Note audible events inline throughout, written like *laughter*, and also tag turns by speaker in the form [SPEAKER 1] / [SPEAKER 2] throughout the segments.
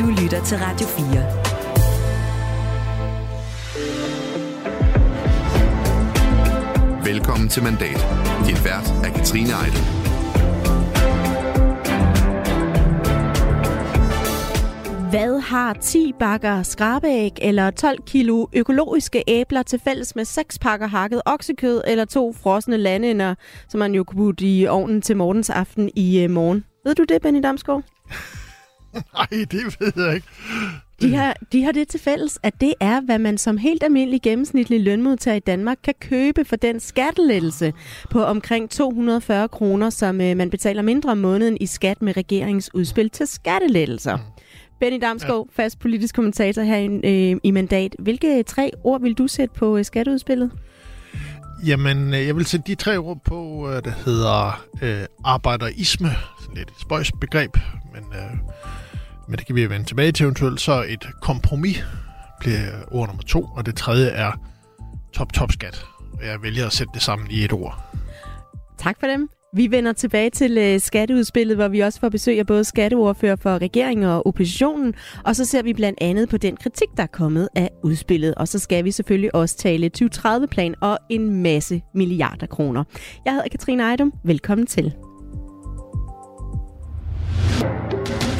[SPEAKER 1] Du lytter til Radio
[SPEAKER 2] 4. Velkommen til Mandat. Din vært er Katrine Eidel.
[SPEAKER 3] Hvad har 10 bakker skrabeæg eller 12 kilo økologiske æbler til fælles med 6 pakker hakket oksekød eller to frosne landender, som man jo kunne putte i ovnen til morgens aften i uh, morgen? Ved du det, Benny Damsgaard? *laughs*
[SPEAKER 4] Nej, det ved jeg ikke.
[SPEAKER 3] De har, de har det til fælles, at det er, hvad man som helt almindelig gennemsnitlig lønmodtager i Danmark kan købe for den skattelettelse på omkring 240 kroner, som uh, man betaler mindre om måneden i skat med regeringens udspil til skattelettelser. Mm. Benny Damsgaard, ja. fast politisk kommentator her i, øh, i Mandat. Hvilke tre ord vil du sætte på øh, skatteudspillet?
[SPEAKER 4] Jamen, øh, jeg vil sætte de tre ord på, øh, der hedder øh, arbejderisme. Sådan lidt et spøjs begreb, men, øh, men det kan vi vende tilbage til eventuelt. Så et kompromis bliver ord nummer to, og det tredje er top-top-skat. Jeg vælger at sætte det sammen i et ord.
[SPEAKER 3] Tak for dem. Vi vender tilbage til øh, skatteudspillet, hvor vi også får besøg af både skatteordfører for regeringen og oppositionen, og så ser vi blandt andet på den kritik, der er kommet af udspillet. Og så skal vi selvfølgelig også tale 2030-plan og en masse milliarder kroner. Jeg hedder Katrine Ejdom. Velkommen til.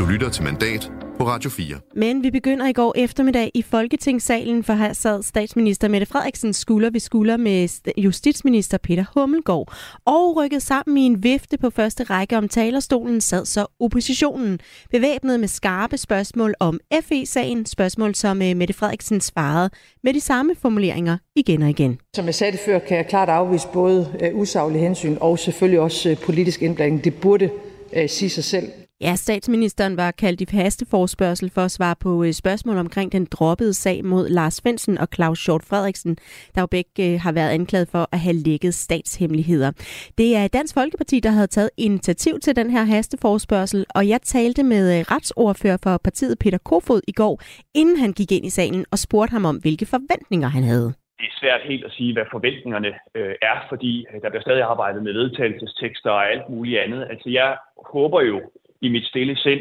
[SPEAKER 2] Du lytter til Mandat på Radio 4.
[SPEAKER 3] Men vi begynder i går eftermiddag i Folketingssalen, for her sad statsminister Mette Frederiksen skulder ved skulder med justitsminister Peter Hummelgaard. Og rykket sammen i en vifte på første række om talerstolen sad så oppositionen, bevæbnet med skarpe spørgsmål om FE-sagen, spørgsmål som øh, Mette Frederiksen svarede med de samme formuleringer igen og igen.
[SPEAKER 5] Som jeg sagde det før, kan jeg klart afvise både øh, usaglig hensyn og selvfølgelig også øh, politisk indblanding. Det burde sige sig selv.
[SPEAKER 3] Ja, statsministeren var kaldt i hasteforspørgsel for at svare på øh, spørgsmål omkring den droppede sag mod Lars Svendsen og Claus Short Frederiksen, der jo begge øh, har været anklaget for at have lækket statshemmeligheder. Det er Dansk Folkeparti, der havde taget initiativ til den her hasteforspørgsel, og jeg talte med øh, retsordfører for partiet Peter Kofod i går, inden han gik ind i salen og spurgte ham om, hvilke forventninger han havde
[SPEAKER 6] det er svært helt at sige, hvad forventningerne øh, er, fordi der bliver stadig arbejdet med vedtagelsestekster og alt muligt andet. Altså jeg håber jo, i mit stille sind,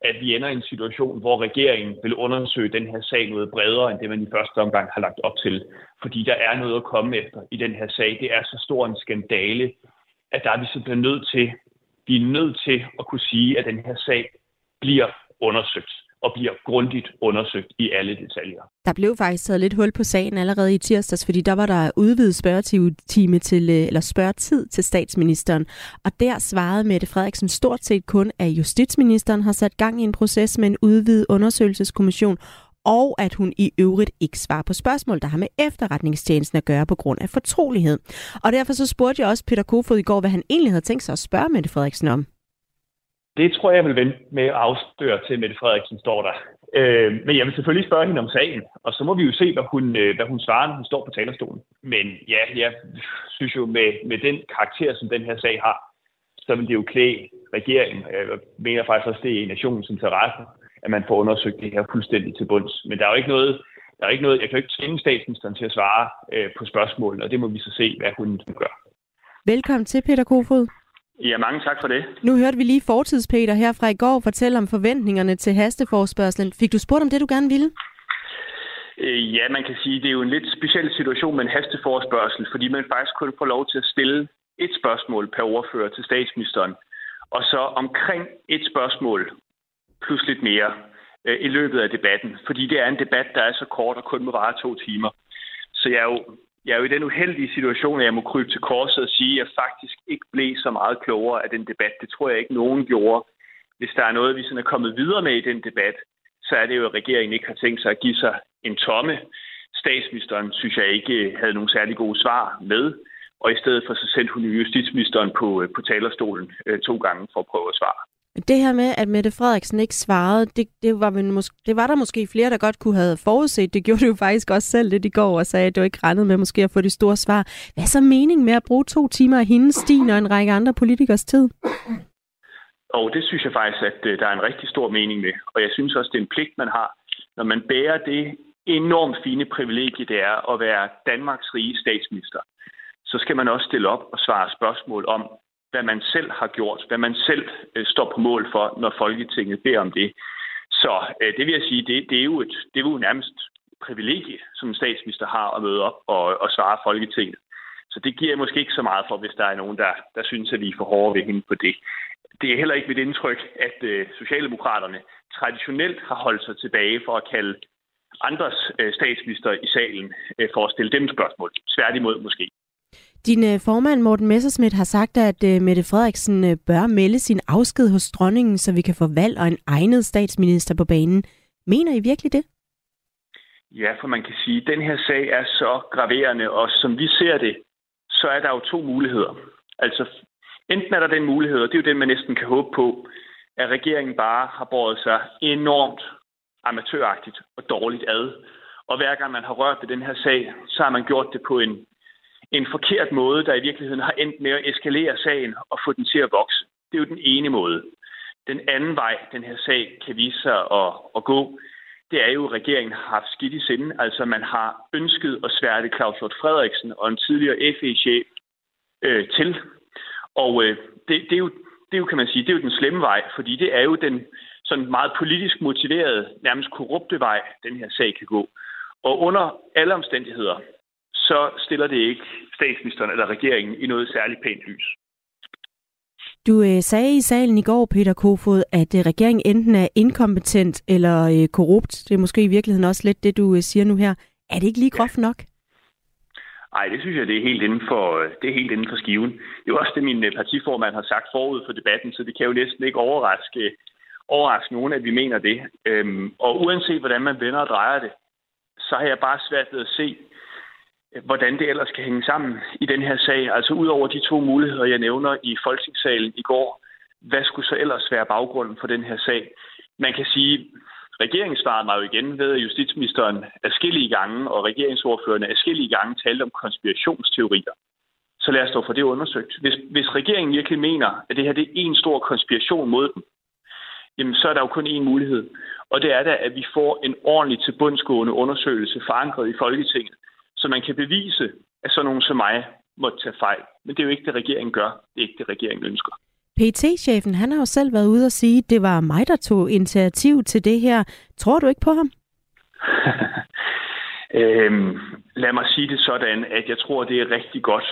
[SPEAKER 6] at vi ender i en situation, hvor regeringen vil undersøge den her sag noget bredere, end det man i første omgang har lagt op til. Fordi der er noget at komme efter i den her sag. Det er så stor en skandale, at der er vi simpelthen nødt til, vi er nødt til at kunne sige, at den her sag bliver undersøgt og bliver grundigt undersøgt i alle detaljer.
[SPEAKER 3] Der blev faktisk taget lidt hul på sagen allerede i tirsdags, fordi der var der udvidet spørgetime til, øh, eller spørgetid til statsministeren. Og der svarede Mette Frederiksen stort set kun, at justitsministeren har sat gang i en proces med en udvidet undersøgelseskommission, og at hun i øvrigt ikke svarer på spørgsmål, der har med efterretningstjenesten at gøre på grund af fortrolighed. Og derfor så spurgte jeg også Peter Kofod i går, hvad han egentlig havde tænkt sig at spørge Mette Frederiksen om.
[SPEAKER 6] Det tror jeg, jeg vil vente med at afstøre til, Mette Frederiksen står der. Øh, men jeg vil selvfølgelig spørge hende om sagen, og så må vi jo se, hvad hun, øh, hvad hun svarer, når hun står på talerstolen. Men ja, jeg synes jo, med, med den karakter, som den her sag har, så vil det jo klæde regeringen. Jeg mener faktisk også, det er i nationens interesse, at man får undersøgt det her fuldstændig til bunds. Men der er jo ikke noget, der er ikke noget jeg kan jo ikke tvinge statsministeren til at svare øh, på spørgsmålene, og det må vi så se, hvad hun gør.
[SPEAKER 3] Velkommen til, Peter Kofod.
[SPEAKER 6] Ja, mange tak for det.
[SPEAKER 3] Nu hørte vi lige fortidspeter her fra i går fortælle om forventningerne til hasteforspørgselen. Fik du spurgt om det, du gerne ville?
[SPEAKER 6] Øh, ja, man kan sige, det er jo en lidt speciel situation med en hasteforspørgsel, fordi man faktisk kun får lov til at stille et spørgsmål per ordfører til statsministeren, og så omkring et spørgsmål plus lidt mere øh, i løbet af debatten, fordi det er en debat, der er så kort og kun må vare to timer. Så jeg er jo jeg er jo i den uheldige situation, at jeg må krybe til korset og sige, at jeg faktisk ikke blev så meget klogere af den debat. Det tror jeg ikke, nogen gjorde. Hvis der er noget, vi sådan er kommet videre med i den debat, så er det jo, at regeringen ikke har tænkt sig at give sig en tomme. Statsministeren synes jeg ikke havde nogen særlig gode svar med, og i stedet for så sendte hun justitsministeren på, øh, på talerstolen øh, to gange for at prøve at svare.
[SPEAKER 3] Det her med, at Mette Frederiksen ikke svarede, det, det, var, måske, det var der måske flere, der godt kunne have forudset. Det gjorde du jo faktisk også selv lidt i går og sagde, at du ikke regnede med måske at få de store svar. Hvad er så mening med at bruge to timer af hendes stin og en række andre politikers tid?
[SPEAKER 6] Og det synes jeg faktisk, at øh, der er en rigtig stor mening med. Og jeg synes også, det er en pligt, man har, når man bærer det enormt fine privilegie, det er at være Danmarks rige statsminister. Så skal man også stille op og svare spørgsmål om, hvad man selv har gjort, hvad man selv øh, står på mål for, når Folketinget beder om det. Så øh, det vil jeg sige, det, det, er jo et, det er jo nærmest privilegie, som en statsminister har at møde op og, og svare Folketinget. Så det giver måske ikke så meget for, hvis der er nogen, der, der synes, at vi er for hårde ved hende på det. Det er heller ikke mit indtryk, at øh, Socialdemokraterne traditionelt har holdt sig tilbage for at kalde andres øh, statsminister i salen øh, for at stille dem spørgsmål. Sværtimod måske.
[SPEAKER 3] Din øh, formand Morten Messerschmidt har sagt, at øh, Mette Frederiksen øh, bør melde sin afsked hos dronningen, så vi kan få valg og en egnet statsminister på banen. Mener I virkelig det?
[SPEAKER 6] Ja, for man kan sige, at den her sag er så graverende, og som vi ser det, så er der jo to muligheder. Altså, enten er der den mulighed, og det er jo den, man næsten kan håbe på, at regeringen bare har båret sig enormt amatøragtigt og dårligt ad. Og hver gang man har rørt ved den her sag, så har man gjort det på en, en forkert måde, der i virkeligheden har endt med at eskalere sagen og få den til at vokse. Det er jo den ene måde. Den anden vej, den her sag kan vise sig at, at gå, det er jo, at regeringen har haft skidt i sinde. Altså, man har ønsket at sværte Claus Hjort Frederiksen og en tidligere FE-chef øh, til. Og øh, det, det, er jo, det er jo, kan man sige, det er jo den slemme vej, fordi det er jo den sådan meget politisk motiverede, nærmest korrupte vej, den her sag kan gå. Og under alle omstændigheder, så stiller det ikke statsministeren eller regeringen i noget særligt pænt lys.
[SPEAKER 3] Du øh, sagde i salen i går, Peter Kofod, at øh, regeringen enten er inkompetent eller øh, korrupt. Det er måske i virkeligheden også lidt det, du øh, siger nu her. Er det ikke lige groft nok?
[SPEAKER 6] Nej, det synes jeg, det er helt inden for, det er helt inden for skiven. Det er også det, min partiformand har sagt forud for debatten, så det kan jo næsten ikke overraske, overraske nogen, at vi mener det. Øhm, og uanset hvordan man vender og drejer det, så har jeg bare svært ved at se, hvordan det ellers kan hænge sammen i den her sag. Altså ud over de to muligheder, jeg nævner i Folketingssalen i går, hvad skulle så ellers være baggrunden for den her sag? Man kan sige, regeringen svarede mig jo igen ved, at justitsministeren skillige gange og regeringsordførende skillige gange talte om konspirationsteorier. Så lad os dog få det undersøgt. Hvis, hvis regeringen virkelig mener, at det her det er en stor konspiration mod dem, jamen så er der jo kun én mulighed. Og det er da, at vi får en ordentlig tilbundsgående undersøgelse forankret i Folketinget, så man kan bevise, at sådan nogen som mig måtte tage fejl. Men det er jo ikke det, regeringen gør. Det er ikke det, regeringen ønsker.
[SPEAKER 3] PT-chefen, han har jo selv været ude og sige, at det var mig, der tog initiativ til det her. Tror du ikke på ham? *laughs*
[SPEAKER 6] øhm, lad mig sige det sådan, at jeg tror, det er rigtig godt,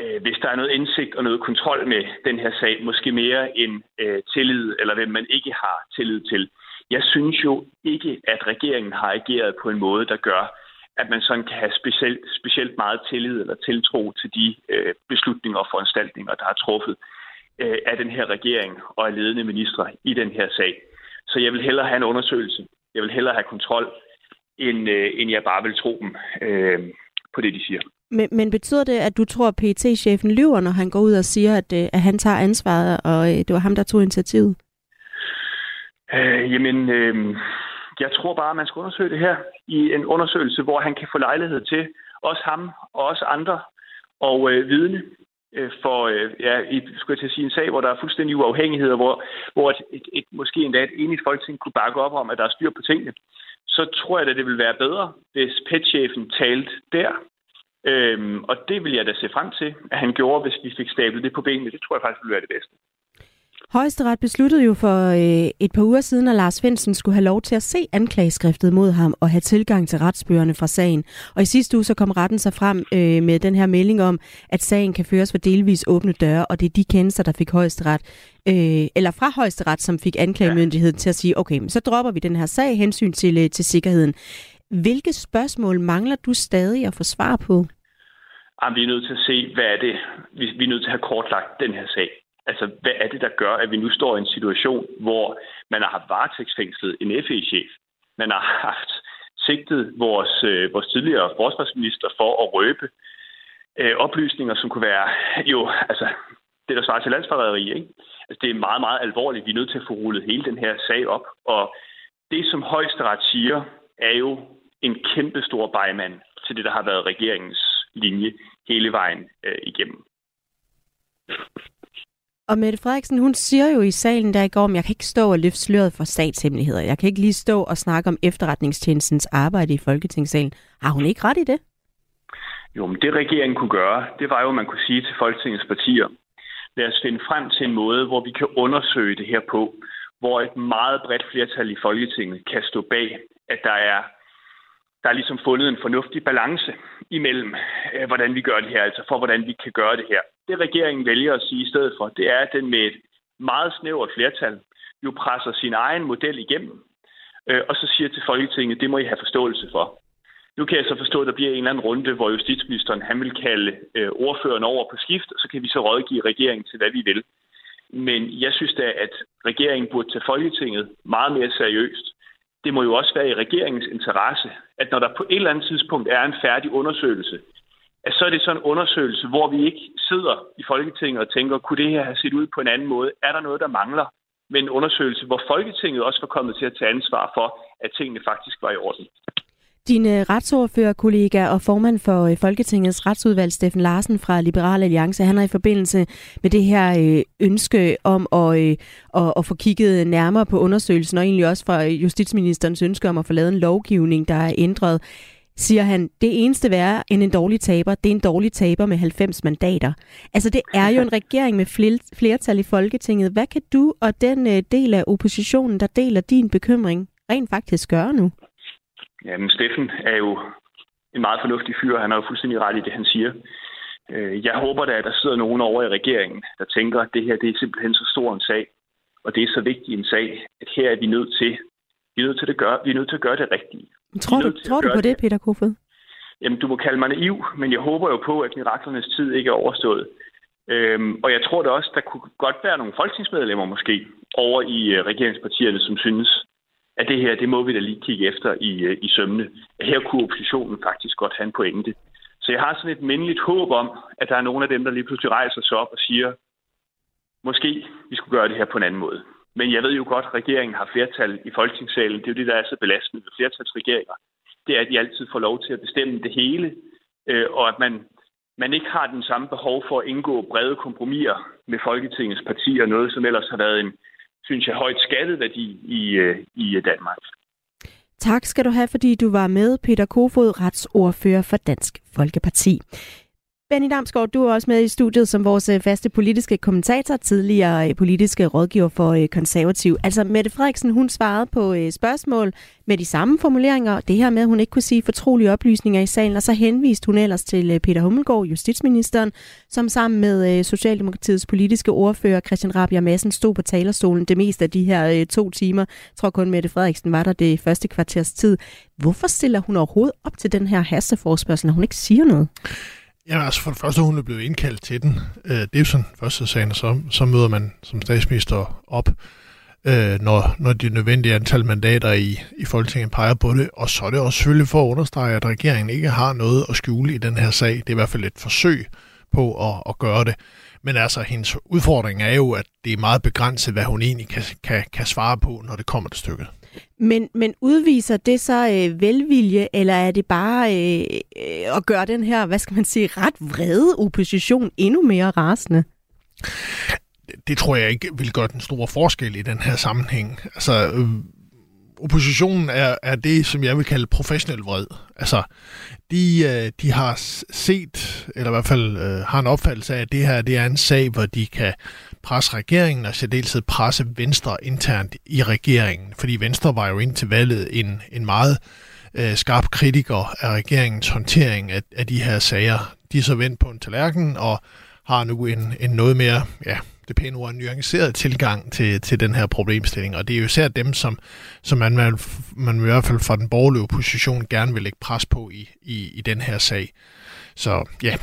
[SPEAKER 6] øh, hvis der er noget indsigt og noget kontrol med den her sag, måske mere end øh, tillid, eller hvem man ikke har tillid til. Jeg synes jo ikke, at regeringen har ageret på en måde, der gør, at man sådan kan have specielt, specielt meget tillid eller tiltro til de øh, beslutninger og foranstaltninger, der er truffet øh, af den her regering og af ledende ministre i den her sag. Så jeg vil hellere have en undersøgelse. Jeg vil hellere have kontrol, end, øh, end jeg bare vil tro dem øh, på det, de siger.
[SPEAKER 3] Men, men betyder det, at du tror, at pt chefen lyver, når han går ud og siger, at, øh, at han tager ansvaret, og øh, det var ham, der tog initiativet?
[SPEAKER 6] Øh, jamen, øh, jeg tror bare, at man skal undersøge det her i en undersøgelse, hvor han kan få lejlighed til, også ham og også andre, og øh, vidne øh, for, øh, ja, i, skulle jeg til at sige, en sag, hvor der er fuldstændig uafhængighed, og hvor, hvor et, et, et, måske endda et enigt folketing kunne bakke op om, at der er styr på tingene, så tror jeg, at det vil være bedre, hvis petchefen talte der. Øhm, og det vil jeg da se frem til, at han gjorde, hvis vi fik stablet det på benene. Det tror jeg faktisk ville være det bedste.
[SPEAKER 3] Højesteret besluttede jo for øh, et par uger siden, at Lars Finsen skulle have lov til at se anklageskriftet mod ham og have tilgang til retsbøgerne fra sagen. Og i sidste uge så kom retten sig frem øh, med den her melding om, at sagen kan føres for delvis åbne døre, og det er de kendelser, der fik højesteret, øh, eller fra højesteret, som fik anklagemyndigheden til at sige, okay, så dropper vi den her sag hensyn til, øh, til sikkerheden. Hvilke spørgsmål mangler du stadig at få svar på?
[SPEAKER 6] Jamen, vi er nødt til at se, hvad er det, vi er nødt til at have kortlagt den her sag. Altså, hvad er det, der gør, at vi nu står i en situation, hvor man har haft varetægtsfængslet en FE-chef? Man har haft sigtet vores, øh, vores tidligere forsvarsminister for at røbe øh, oplysninger, som kunne være jo, altså, det der svarer til landsforræderi, ikke? Altså, det er meget, meget alvorligt. Vi er nødt til at få rullet hele den her sag op. Og det, som højesteret siger, er jo en kæmpe stor bejmand til det, der har været regeringens linje hele vejen øh, igennem.
[SPEAKER 3] Og Mette Frederiksen, hun siger jo i salen der i går, at jeg kan ikke stå og løfte sløret for statshemmeligheder. Jeg kan ikke lige stå og snakke om efterretningstjenestens arbejde i Folketingssalen. Har hun ikke ret i det?
[SPEAKER 6] Jo, men det regeringen kunne gøre, det var jo, at man kunne sige til Folketingets partier, lad os finde frem til en måde, hvor vi kan undersøge det her på, hvor et meget bredt flertal i Folketinget kan stå bag, at der er, der er ligesom fundet en fornuftig balance imellem, øh, hvordan vi gør det her, altså for hvordan vi kan gøre det her. Det regeringen vælger at sige i stedet for, det er, at den med et meget snævert flertal jo presser sin egen model igennem, øh, og så siger til Folketinget, det må I have forståelse for. Nu kan jeg så forstå, at der bliver en eller anden runde, hvor justitsministeren han vil kalde øh, ordføreren over på skift, og så kan vi så rådgive regeringen til, hvad vi vil. Men jeg synes da, at regeringen burde tage Folketinget meget mere seriøst. Det må jo også være i regeringens interesse, at når der på et eller andet tidspunkt er en færdig undersøgelse, at så er det sådan en undersøgelse, hvor vi ikke sidder i Folketinget og tænker, kunne det her have set ud på en anden måde? Er der noget, der mangler? Men en undersøgelse, hvor Folketinget også var kommet til at tage ansvar for, at tingene faktisk var i orden.
[SPEAKER 3] Din retsordførerkollega og formand for øh, Folketingets retsudvalg, Steffen Larsen fra Liberal Alliance, han har i forbindelse med det her øh, ønske om at, øh, at, at få kigget nærmere på undersøgelsen, og egentlig også fra justitsministerens ønske om at få lavet en lovgivning, der er ændret, siger han, det eneste værre end en dårlig taber, det er en dårlig taber med 90 mandater. Altså det er jo en regering med flertal i Folketinget. Hvad kan du og den del af oppositionen, der deler din bekymring, rent faktisk gøre nu?
[SPEAKER 6] Jamen, Steffen er jo en meget fornuftig fyr. Han har jo fuldstændig ret i det, han siger. Øh, jeg håber da, at der sidder nogen over i regeringen, der tænker, at det her det er simpelthen så stor en sag, og det er så vigtig en sag, at her er vi nødt til, vi er nødt til, at, gøre, vi er nødt til at gøre det rigtige.
[SPEAKER 3] Tror du, tror du på det, Peter Kofod?
[SPEAKER 6] Jamen, du må kalde mig naiv, men jeg håber jo på, at miraklernes tid ikke er overstået. Øhm, og jeg tror da også, der kunne godt være nogle folketingsmedlemmer måske over i øh, regeringspartierne, som synes, at det her, det må vi da lige kigge efter i, øh, i sømne. Her kunne oppositionen faktisk godt have en pointe. Så jeg har sådan et mindeligt håb om, at der er nogle af dem, der lige pludselig rejser sig op og siger, måske vi skulle gøre det her på en anden måde. Men jeg ved jo godt, at regeringen har flertal i folketingssalen. Det er jo det, der er så belastende ved flertalsregeringer. Det er, at de altid får lov til at bestemme det hele, øh, og at man, man ikke har den samme behov for at indgå brede kompromiser med Folketingets partier, noget som ellers har været en, synes jeg, højt skattet værdi i, øh, i øh, Danmark.
[SPEAKER 3] Tak skal du have, fordi du var med, Peter Kofod, retsordfører for Dansk Folkeparti. Benny Damsgaard, du er også med i studiet som vores øh, faste politiske kommentator, tidligere øh, politiske rådgiver for øh, konservativ. Altså Mette Frederiksen, hun svarede på spørgsmål med de samme formuleringer. Det her med, at hun ikke kunne sige fortrolige oplysninger i salen, og så henviste hun ellers til Peter Hummelgaard, justitsministeren, som sammen med Socialdemokratiets politiske ordfører Christian Rabia Madsen stod på talerstolen det meste af de her to timer. Jeg tror kun Mette Frederiksen var der det første kvarters tid. Hvorfor stiller hun overhovedet op til den her hasteforspørgsel, når hun ikke siger noget?
[SPEAKER 4] Ja, altså for det første, hun er blevet indkaldt til den. Øh, det er jo sådan første sagen, og så, så møder man som statsminister op, øh, når, når de nødvendige antal mandater i, i Folketinget peger på det. Og så er det også selvfølgelig for at understrege, at regeringen ikke har noget at skjule i den her sag. Det er i hvert fald et forsøg på at, at gøre det. Men altså, hendes udfordring er jo, at det er meget begrænset, hvad hun egentlig kan, kan, kan svare på, når det kommer til stykket.
[SPEAKER 3] Men, men udviser det så øh, velvilje, eller er det bare øh, øh, at gøre den her, hvad skal man sige, ret vrede opposition endnu mere rasende?
[SPEAKER 4] Det, tror jeg ikke vil gøre den store forskel i den her sammenhæng. Altså, øh, oppositionen er, er det, som jeg vil kalde professionel vred. Altså, de, øh, de har set, eller i hvert fald øh, har en opfattelse af, at det her det er en sag, hvor de kan presse regeringen og særdeleshed presse Venstre internt i regeringen. Fordi Venstre var jo indtil valget en, en meget øh, skarp kritiker af regeringens håndtering af, af de her sager. De er så vendt på en tallerken og har nu en, en noget mere, ja, det pæne ord, nuanceret tilgang til, til den her problemstilling. Og det er jo især dem, som, som man, man, man i hvert fald fra den borgerlige opposition gerne vil lægge pres på i, i, i den her sag. Så ja,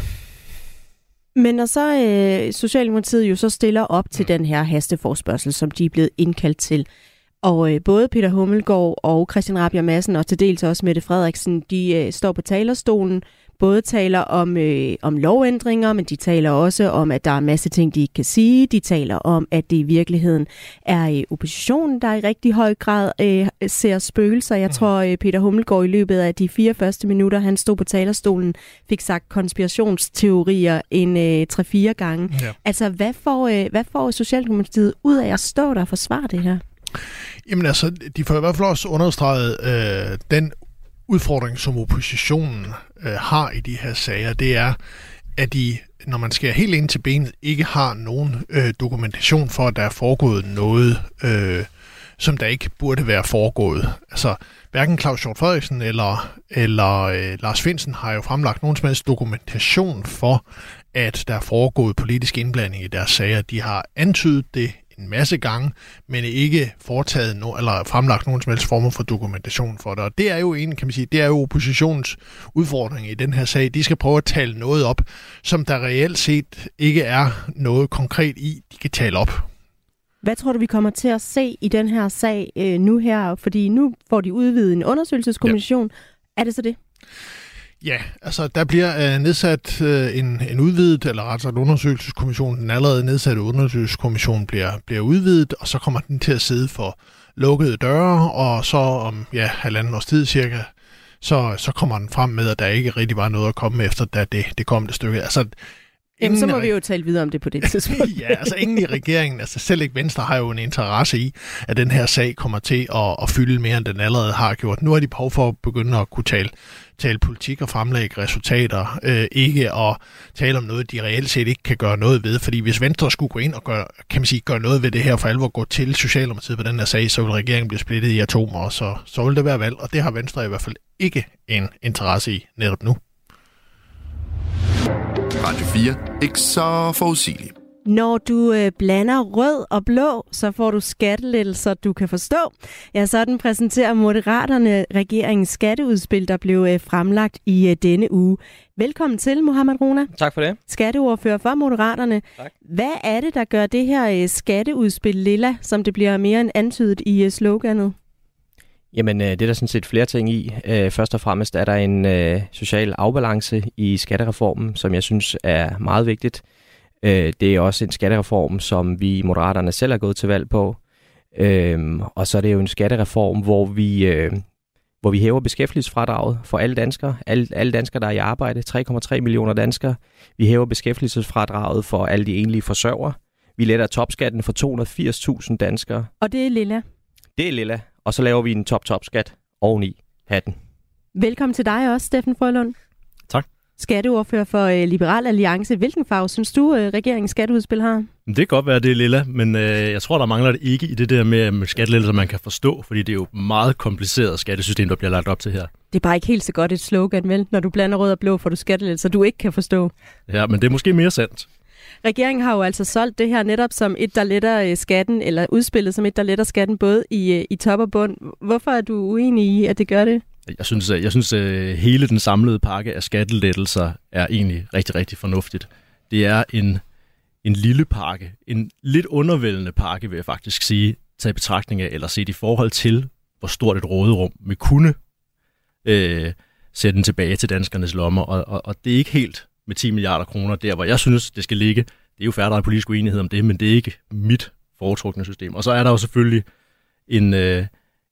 [SPEAKER 3] men når så øh, Socialdemokratiet jo så stiller op til den her hasteforspørgsel, som de er blevet indkaldt til, og øh, både Peter Hummelgaard og Christian Rabia Madsen, og til dels også Mette Frederiksen, de øh, står på talerstolen både taler om, øh, om lovændringer, men de taler også om, at der er en masse ting, de ikke kan sige. De taler om, at det i virkeligheden er øh, oppositionen, der i rigtig høj grad øh, ser spøgelser. Jeg mm. tror, øh, Peter Hummelgaard i løbet af de fire første minutter, han stod på talerstolen, fik sagt konspirationsteorier en øh, tre-fire gange. Ja. Altså, hvad får, øh, hvad får Socialdemokratiet ud af at stå der og forsvare det her?
[SPEAKER 4] Jamen altså, de får i hvert fald også understreget øh, den udfordring, som oppositionen øh, har i de her sager, det er, at de, når man skærer helt ind til benet, ikke har nogen øh, dokumentation for, at der er foregået noget øh, som der ikke burde være foregået. Altså, hverken Claus Hjort Frederiksen eller, eller øh, Lars Finsen har jo fremlagt nogen som helst dokumentation for, at der er foregået politisk indblanding i deres sager. De har antydet det en masse gange, men ikke foretaget no, eller fremlagt nogen som helst former for dokumentation for det. Og det er jo en, kan man sige, det er jo oppositionens udfordring i den her sag. De skal prøve at tale noget op, som der reelt set ikke er noget konkret i, de kan tale op.
[SPEAKER 3] Hvad tror du, vi kommer til at se i den her sag øh, nu her? Fordi nu får de udvidet en undersøgelseskommission. Ja. Er det så det?
[SPEAKER 4] Ja, altså der bliver øh, nedsat øh, en, en udvidet, eller ret sagt undersøgelseskommission, den allerede nedsatte undersøgelseskommission bliver, bliver udvidet, og så kommer den til at sidde for lukkede døre, og så om ja, halvanden års tid cirka, så, så kommer den frem med, at der ikke rigtig var noget at komme efter, da det, det kom det stykke. Altså,
[SPEAKER 3] Jamen, så må vi jo tale videre om det på det tidspunkt. *laughs*
[SPEAKER 4] ja, altså ingen i regeringen, altså selv ikke Venstre, har jo en interesse i, at den her sag kommer til at, at fylde mere, end den allerede har gjort. Nu har de behov for at begynde at kunne tale, tale politik og fremlægge resultater, øh, ikke at tale om noget, de reelt set ikke kan gøre noget ved. Fordi hvis Venstre skulle gå ind og gøre, kan man sige, gøre noget ved det her for alvor, gå til Socialdemokratiet på den her sag, så vil regeringen blive splittet i atomer, og så, så vil det være valg. Og det har Venstre i hvert fald ikke en interesse i netop nu.
[SPEAKER 2] Radio 4. Ikke så forudsigeligt.
[SPEAKER 3] Når du øh, blander rød og blå, så får du skattelettelser, du kan forstå. Ja, sådan præsenterer Moderaterne regeringens skatteudspil, der blev øh, fremlagt i øh, denne uge. Velkommen til, Mohammed Rona.
[SPEAKER 1] Tak for det.
[SPEAKER 3] Skatteordfører for Moderaterne.
[SPEAKER 1] Tak.
[SPEAKER 3] Hvad er det, der gør det her øh, skatteudspil lilla, som det bliver mere end antydet i øh, sloganet?
[SPEAKER 1] Jamen, øh, det er der sådan set flere ting i. Øh, først og fremmest er der en øh, social afbalance i skattereformen, som jeg synes er meget vigtigt. Det er også en skattereform, som vi i Moderaterne selv er gået til valg på. Øh, og så er det jo en skattereform, hvor vi, hvor vi hæver beskæftigelsesfradraget for alle danskere. Alle, alle danskere, der er i arbejde. 3,3 millioner danskere. Vi hæver beskæftigelsesfradraget for alle de enlige forsørgere. Vi letter topskatten for 280.000 danskere.
[SPEAKER 3] Og det er lilla.
[SPEAKER 1] Det er lilla. Og så laver vi en top-top-skat oveni hatten.
[SPEAKER 3] Velkommen til dig også, Steffen Frølund.
[SPEAKER 7] Tak.
[SPEAKER 3] Skatteordfører for øh, Liberal Alliance. Hvilken farve synes du, øh, regeringens skatteudspil har?
[SPEAKER 7] Det kan godt være, det er lilla, men øh, jeg tror, der mangler det ikke i det der med, med skattelettelser, man kan forstå, fordi det er jo et meget kompliceret skattesystem, der bliver lagt op til her.
[SPEAKER 3] Det er bare ikke helt så godt et slogan, vel? Når du blander rød og blå, får du skattelettelser, du ikke kan forstå.
[SPEAKER 7] Ja, men det er måske mere sandt.
[SPEAKER 3] Regeringen har jo altså solgt det her netop som et, der letter øh, skatten, eller udspillet som et, der letter skatten både i, øh, i top og bund. Hvorfor er du uenig i, at det gør det?
[SPEAKER 7] Jeg synes, øh, jeg synes, hele den samlede pakke af skattelettelser er egentlig rigtig, rigtig fornuftigt. Det er en, en lille pakke, en lidt undervældende pakke, vil jeg faktisk sige, tage i betragtning af, eller set i forhold til, hvor stort et råderum vi kunne øh, sætte den tilbage til danskernes lommer. Og, og, og det er ikke helt med 10 milliarder kroner der, hvor jeg synes, det skal ligge. Det er jo færdig en politisk uenighed om det, men det er ikke mit foretrukne system. Og så er der jo selvfølgelig en, øh,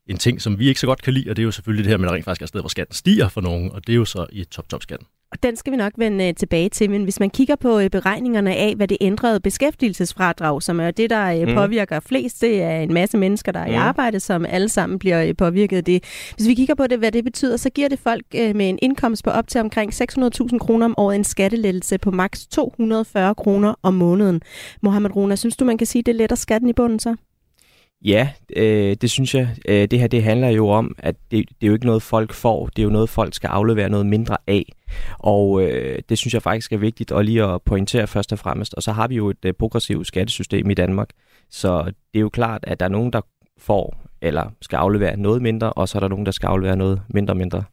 [SPEAKER 7] en ting, som vi ikke så godt kan lide, og det er jo selvfølgelig det her med, at der rent faktisk er et sted, hvor skatten stiger for nogen, og det er jo så i top-top-skatten.
[SPEAKER 3] Den skal vi nok vende øh, tilbage til, men hvis man kigger på øh, beregningerne af, hvad det ændrede beskæftigelsesfradrag, som er det, der øh, mm. påvirker flest, det er en masse mennesker, der er mm. i arbejde, som alle sammen bliver påvirket af det. Hvis vi kigger på det, hvad det betyder, så giver det folk med en indkomst på op til omkring 600.000 kroner om året en skattelettelse på maks 240 kroner om måneden. Mohammed Rona, synes du, man kan sige, det letter skatten i bunden så?
[SPEAKER 1] Ja, øh, det synes jeg. Øh, det her det handler jo om, at det, det er jo ikke noget, folk får. Det er jo noget, folk skal aflevere noget mindre af. Og øh, det synes jeg faktisk er vigtigt at lige at pointere først og fremmest. Og så har vi jo et øh, progressivt skattesystem i Danmark. Så det er jo klart, at der er nogen, der får eller skal aflevere noget mindre, og så er der nogen, der skal aflevere noget mindre mindre.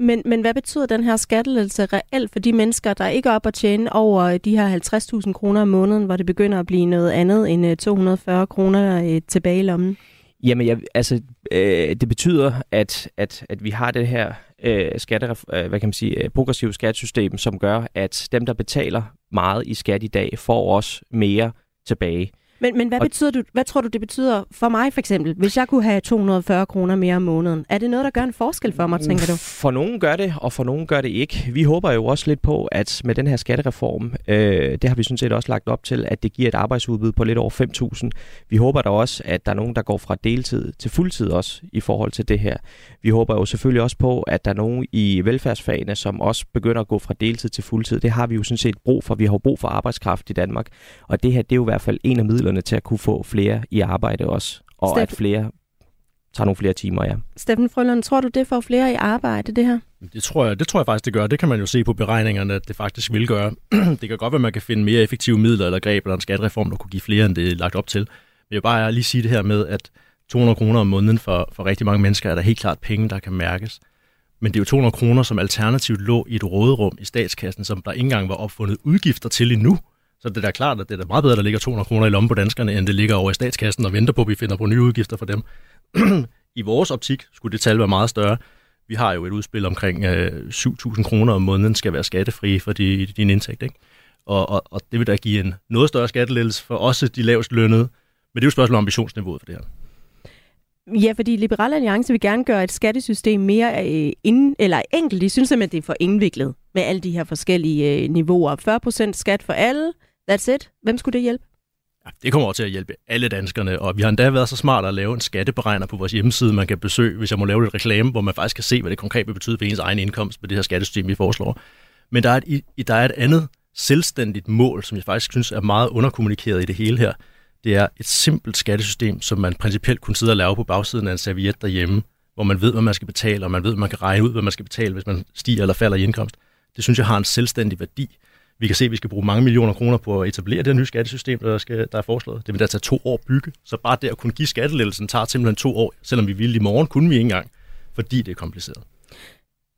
[SPEAKER 3] Men, men hvad betyder den her skattelettelse reelt for de mennesker, der ikke er op at tjene over øh, de her 50.000 kroner om måneden, hvor det begynder at blive noget andet end øh, 240 kroner øh, tilbage i lommen?
[SPEAKER 1] Jamen, jeg, altså, øh, det betyder, at, at, at vi har det her øh, skatte, øh, hvad kan man sige, progressive skattesystem, som gør, at dem, der betaler meget i skat i dag, får også mere tilbage.
[SPEAKER 3] Men, men hvad, betyder du, hvad tror du, det betyder for mig for eksempel, hvis jeg kunne have 240 kroner mere om måneden? Er det noget, der gør en forskel for mig, tænker du?
[SPEAKER 1] For nogen gør det, og for nogen gør det ikke. Vi håber jo også lidt på, at med den her skattereform, øh, det har vi sådan set også lagt op til, at det giver et arbejdsudbud på lidt over 5.000. Vi håber da også, at der er nogen, der går fra deltid til fuldtid også i forhold til det her. Vi håber jo selvfølgelig også på, at der er nogen i velfærdsfagene, som også begynder at gå fra deltid til fuldtid. Det har vi jo sådan set brug for. Vi har brug for arbejdskraft i Danmark. Og det her, det er jo i hvert fald en af midlerne til at kunne få flere i arbejde også. og
[SPEAKER 3] Steffen-
[SPEAKER 1] at flere tager nogle flere timer, ja.
[SPEAKER 3] Steffen Frølund, tror du, det får flere i arbejde, det her?
[SPEAKER 7] Det tror, jeg, det tror jeg faktisk, det gør. Det kan man jo se på beregningerne, at det faktisk vil gøre. *clears throat* det kan godt være, at man kan finde mere effektive midler eller greb eller en skattereform, der kunne give flere, end det er lagt op til. Men jeg vil bare lige sige det her med, at 200 kroner om måneden for, for rigtig mange mennesker er der helt klart penge, der kan mærkes. Men det er jo 200 kroner, som alternativt lå i et råderum i statskassen, som der ikke engang var opfundet udgifter til endnu. Så det er da klart, at det er da meget bedre, at der ligger 200 kroner i lommen på danskerne, end det ligger over i statskassen og venter på, at vi finder på nye udgifter for dem. *clears throat* I vores optik skulle det tal være meget større. Vi har jo et udspil omkring øh, 7.000 kroner om måneden skal være skattefri for de, din indtægt. Ikke? Og, og, og det vil da give en noget større skattelettelse for også de lavest lønnede. Men det er jo et spørgsmål om ambitionsniveauet for det her.
[SPEAKER 3] Ja, fordi Liberal Alliance vil gerne gøre et skattesystem mere øh, ind, eller enkelt. De synes simpelthen, det er for indviklet med alle de her forskellige øh, niveauer. 40% skat for alle, that's it. Hvem skulle det hjælpe?
[SPEAKER 7] Ja, det kommer over til at hjælpe alle danskerne, og vi har endda været så smart at lave en skatteberegner på vores hjemmeside, man kan besøge, hvis jeg må lave lidt reklame, hvor man faktisk kan se, hvad det konkret vil betyde for ens egen indkomst med det her skattesystem, vi foreslår. Men der er, et, der er et andet selvstændigt mål, som jeg faktisk synes er meget underkommunikeret i det hele her. Det er et simpelt skattesystem, som man principielt kunne sidde og lave på bagsiden af en serviet derhjemme, hvor man ved, hvad man skal betale, og man ved, at man kan regne ud, hvad man skal betale, hvis man stiger eller falder i indkomst. Det synes jeg har en selvstændig værdi. Vi kan se, at vi skal bruge mange millioner kroner på at etablere det her nye skattesystem, der, skal, der er foreslået. Det vil da tage to år at bygge. Så bare det at kunne give skattelettelsen tager simpelthen to år, selvom vi ville i morgen, kunne vi ikke engang, fordi det er kompliceret.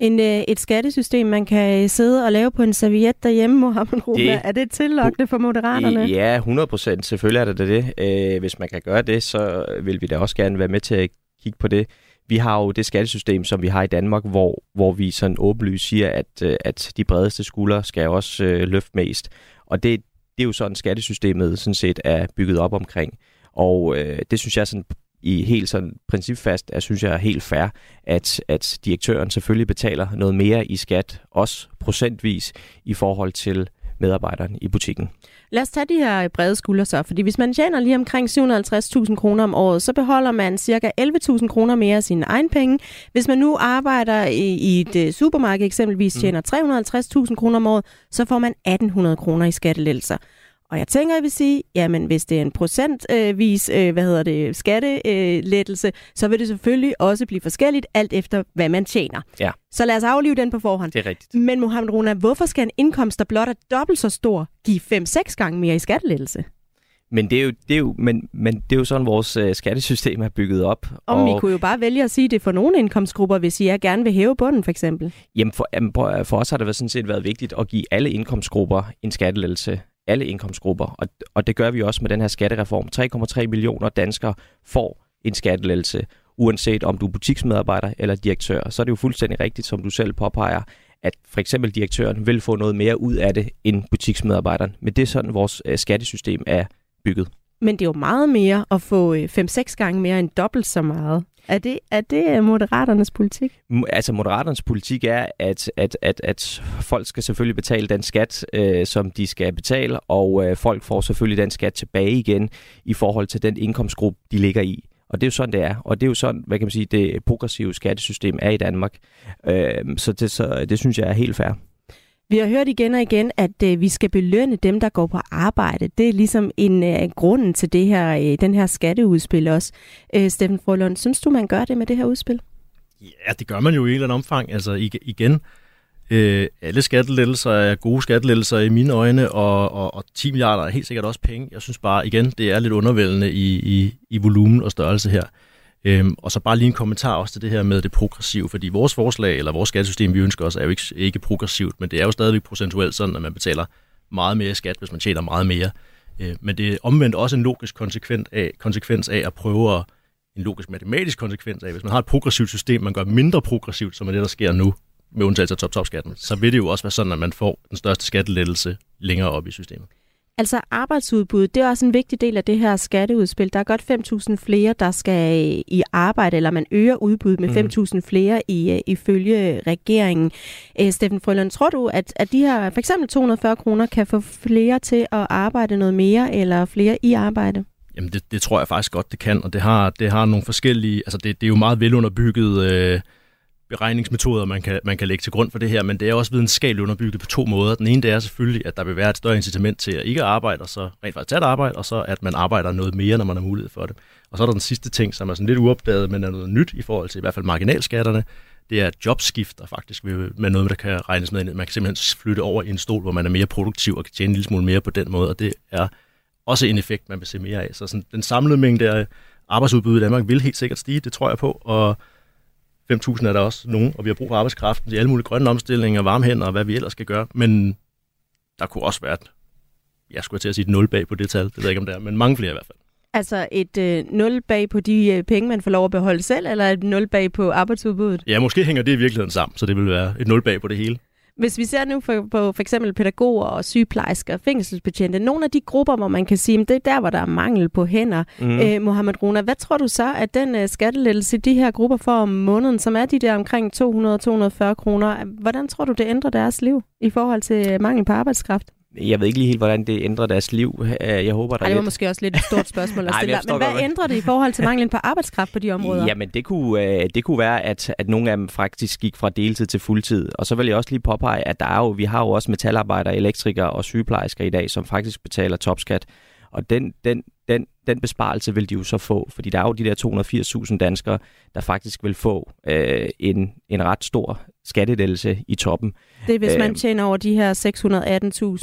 [SPEAKER 3] En, øh, et skattesystem, man kan sidde og lave på en serviet derhjemme, Mohammed.
[SPEAKER 1] Det-
[SPEAKER 3] Er det tillokkende for moderaterne?
[SPEAKER 1] Ja, 100 procent. Selvfølgelig er det det. Øh, hvis man kan gøre det, så vil vi da også gerne være med til at kigge på det. Vi har jo det skattesystem, som vi har i Danmark, hvor, hvor vi sådan åbenlyst siger, at, øh, at de bredeste skuldre skal også øh, løfte mest. Og det, det er jo sådan, skattesystemet sådan set er bygget op omkring. Og øh, det synes jeg sådan i helt sådan principfast, at synes jeg er helt fair, at, at direktøren selvfølgelig betaler noget mere i skat, også procentvis i forhold til medarbejderen i butikken.
[SPEAKER 3] Lad os tage de her brede skuldre så, fordi hvis man tjener lige omkring 750.000 kroner om året, så beholder man cirka 11.000 kroner mere af sine egne penge. Hvis man nu arbejder i, i et øh, supermarked eksempelvis, tjener 350.000 kroner om året, så får man 1.800 kroner i skattelettelser. Og jeg tænker, jeg vil sige, jamen hvis det er en procentvis, øh, hvad hedder det, skattelettelse, øh, så vil det selvfølgelig også blive forskelligt, alt efter hvad man tjener.
[SPEAKER 1] Ja.
[SPEAKER 3] Så lad os aflive den på forhånd.
[SPEAKER 1] Det er rigtigt.
[SPEAKER 3] Men Mohammed Rona, hvorfor skal en indkomst, der blot er dobbelt så stor, give 5-6 gange mere i skattelettelse?
[SPEAKER 1] Men det er jo, det er jo, men, men det er jo sådan, vores øh, skattesystem er bygget op.
[SPEAKER 3] Om og... I kunne jo bare vælge at sige det for nogle indkomstgrupper, hvis I er gerne vil hæve bunden, for eksempel.
[SPEAKER 1] Jamen for, jamen, for os har det sådan set været vigtigt at give alle indkomstgrupper en skattelettelse. Alle indkomstgrupper. Og, og det gør vi også med den her skattereform. 3,3 millioner danskere får en skattelettelse, uanset om du er butiksmedarbejder eller direktør. Så er det jo fuldstændig rigtigt, som du selv påpeger, at for eksempel direktøren vil få noget mere ud af det end butiksmedarbejderen. Men det er sådan, vores øh, skattesystem er bygget.
[SPEAKER 3] Men det er jo meget mere at få øh, 5-6 gange mere end dobbelt så meget. Er det, er det øh, moderaternes politik?
[SPEAKER 1] Altså Moderaternes politik er, at, at, at, at folk skal selvfølgelig betale den skat, øh, som de skal betale, og øh, folk får selvfølgelig den skat tilbage igen i forhold til den indkomstgruppe, de ligger i. Og det er jo sådan, det er. Og det er jo sådan, hvad kan man sige, det progressive skattesystem er i Danmark. Øh, så, det, så det synes jeg er helt fair.
[SPEAKER 3] Vi har hørt igen og igen, at øh, vi skal belønne dem, der går på arbejde. Det er ligesom en øh, grunden til det her, øh, den her skatteudspil også. Øh, Steffen Frølund, synes du, man gør det med det her udspil?
[SPEAKER 7] Ja, det gør man jo i et eller andet omfang. Altså igen, øh, alle skattelettelser er gode skattelettelser i mine øjne, og, og, og 10 milliarder er helt sikkert også penge. Jeg synes bare, igen, det er lidt undervældende i, i, i volumen og størrelse her. Øhm, og så bare lige en kommentar også til det her med det progressive, fordi vores forslag, eller vores skattesystem, vi ønsker os, er jo ikke, ikke progressivt, men det er jo stadigvæk procentuelt sådan, at man betaler meget mere i skat, hvis man tjener meget mere. Øh, men det er omvendt også en logisk konsekvens af, konsekvens af at prøve at, en logisk matematisk konsekvens af, hvis man har et progressivt system, man gør mindre progressivt, som er det, der sker nu, med undtagelse af top-top-skatten, så vil det jo også være sådan, at man får den største skattelettelse længere op i systemet.
[SPEAKER 3] Altså arbejdsudbud, det er også en vigtig del af det her skatteudspil. Der er godt 5.000 flere, der skal i arbejde, eller man øger udbuddet med
[SPEAKER 1] Mhm.
[SPEAKER 3] 5.000 flere i, øh, ifølge regeringen. Øh, Steffen Frølund, tror du, at, at de her for eksempel 240 kroner kan få flere til at arbejde noget mere, eller flere i arbejde?
[SPEAKER 7] Jamen det, det tror jeg faktisk godt, det kan, og det har, det har nogle forskellige, altså det, det er jo meget velunderbygget øh, beregningsmetoder, man kan, man kan lægge til grund for det her, men det er også videnskabeligt underbygget på to måder. Den ene det er selvfølgelig, at der vil være et større incitament til at ikke arbejde, og så rent faktisk tage et arbejde, og så at man arbejder noget mere, når man har mulighed for det. Og så er der den sidste ting, som er sådan lidt uopdaget, men er noget nyt i forhold til i hvert fald marginalskatterne. Det er jobskifter faktisk med noget, der kan regnes med. Man kan simpelthen flytte over i en stol, hvor man er mere produktiv og kan tjene en lille smule mere på den måde, og det er også en effekt, man vil se mere af. Så sådan, den samlede mængde af arbejdsudbud i Danmark vil helt sikkert stige, det tror jeg på, og 5.000 er der også nogen, og vi har brug for arbejdskraften i alle mulige grønne omstillinger, varmhænder og hvad vi ellers skal gøre. Men der kunne også være et, jeg skulle til at sige et nul bag på det tal, det ved jeg ikke om det er, men mange flere i hvert fald.
[SPEAKER 3] Altså et øh, nul bag på de øh, penge, man får lov at beholde selv, eller et nul bag på arbejdsudbuddet?
[SPEAKER 7] Ja, måske hænger det i virkeligheden sammen, så det vil være et nul bag på det hele.
[SPEAKER 3] Hvis vi ser nu på, på for eksempel pædagoger og sygeplejersker og fængselsbetjente, nogle af de grupper, hvor man kan sige, at det er der, hvor der er mangel på hænder. Mm. Øh, Mohammed Runa, hvad tror du så, at den uh, skattelettelse, de her grupper får om måneden, som er de der omkring 200-240 kroner, hvordan tror du, det ændrer deres liv i forhold til mangel på arbejdskraft?
[SPEAKER 1] Jeg ved ikke lige helt, hvordan det ændrer deres liv. Jeg håber, der
[SPEAKER 3] Ej, det var lidt... måske også lidt et stort spørgsmål *laughs* at stille. men hvad godt. ændrer det i forhold til manglen på arbejdskraft på de områder?
[SPEAKER 1] Jamen, det kunne, øh, det kunne være, at, at nogle af dem faktisk gik fra deltid til fuldtid. Og så vil jeg også lige påpege, at der er jo, vi har jo også metalarbejdere, elektrikere og sygeplejersker i dag, som faktisk betaler topskat. Og den, den, den, den besparelse vil de jo så få, fordi der er jo de der 280.000 danskere, der faktisk vil få øh, en, en ret stor skattedelse i toppen.
[SPEAKER 3] Det er, hvis man øh, tjener over de her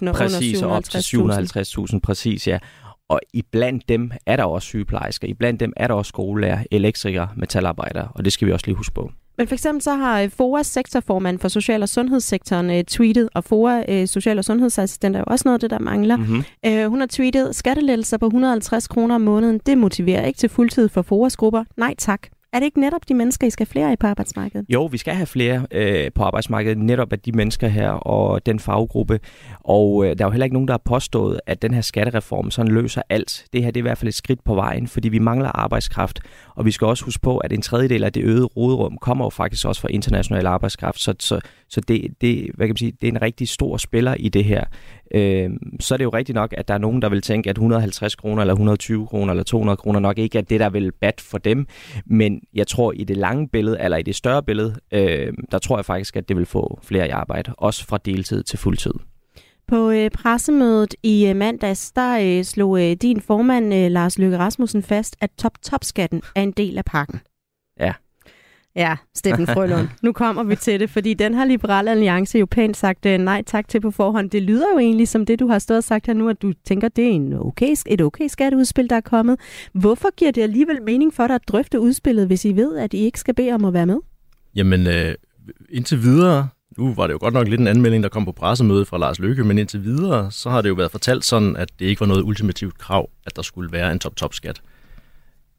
[SPEAKER 3] 618.000 og
[SPEAKER 1] præcis,
[SPEAKER 3] under 750.000.
[SPEAKER 1] Præcis, op til 750.000, præcis, ja. Og iblandt dem er der også sygeplejersker, iblandt dem er der også skolelærer, elektrikere, metalarbejdere, og det skal vi også lige huske på.
[SPEAKER 3] Men for eksempel så har øh, FOA sektorformand for social- og sundhedssektoren uh, tweetet, og FOA uh, social- og sundhedsassistent er jo også noget af det, der mangler. Mm-hmm. Uh, hun har tweetet, skattelettelser på 150 kroner om måneden, det motiverer ikke til fuldtid for FOAs grupper. Nej tak. Er det ikke netop de mennesker, I skal flere af på arbejdsmarkedet?
[SPEAKER 1] Jo, vi skal have flere øh, på arbejdsmarkedet, netop af de mennesker her og den faggruppe. Og øh, der er jo heller ikke nogen, der har påstået, at den her skattereform sådan løser alt. Det her det er i hvert fald et skridt på vejen, fordi vi mangler arbejdskraft. Og vi skal også huske på, at en tredjedel af det øgede råderum kommer jo faktisk også fra international arbejdskraft. Så, så, så det, det, hvad kan man sige, det er en rigtig stor spiller i det her. Øh, så er det jo rigtigt nok, at der er nogen, der vil tænke, at 150 kroner, eller 120 kroner, eller 200 kroner nok ikke er det, der vil bat for dem. Men jeg tror, i det lange billede, eller i det større billede, øh, der tror jeg faktisk, at det vil få flere i arbejde, også fra deltid til fuldtid.
[SPEAKER 3] På øh, pressemødet i øh, mandags, der øh, slog øh, din formand øh, Lars Løkke Rasmussen fast, at top-top-skatten er en del af pakken.
[SPEAKER 1] Ja.
[SPEAKER 3] Steffen Frølund. *laughs* nu kommer vi til det, fordi den har Liberale Alliance jo pænt sagt uh, nej tak til på forhånd. Det lyder jo egentlig som det, du har stået og sagt her nu, at du tænker, det er en okay, et okay skatteudspil, der er kommet. Hvorfor giver det alligevel mening for dig at drøfte udspillet, hvis I ved, at I ikke skal bede om at være med?
[SPEAKER 7] Jamen, øh, indtil videre, nu var det jo godt nok lidt en anmelding, der kom på pressemødet fra Lars Løkke, men indtil videre, så har det jo været fortalt sådan, at det ikke var noget ultimativt krav, at der skulle være en top-top-skat.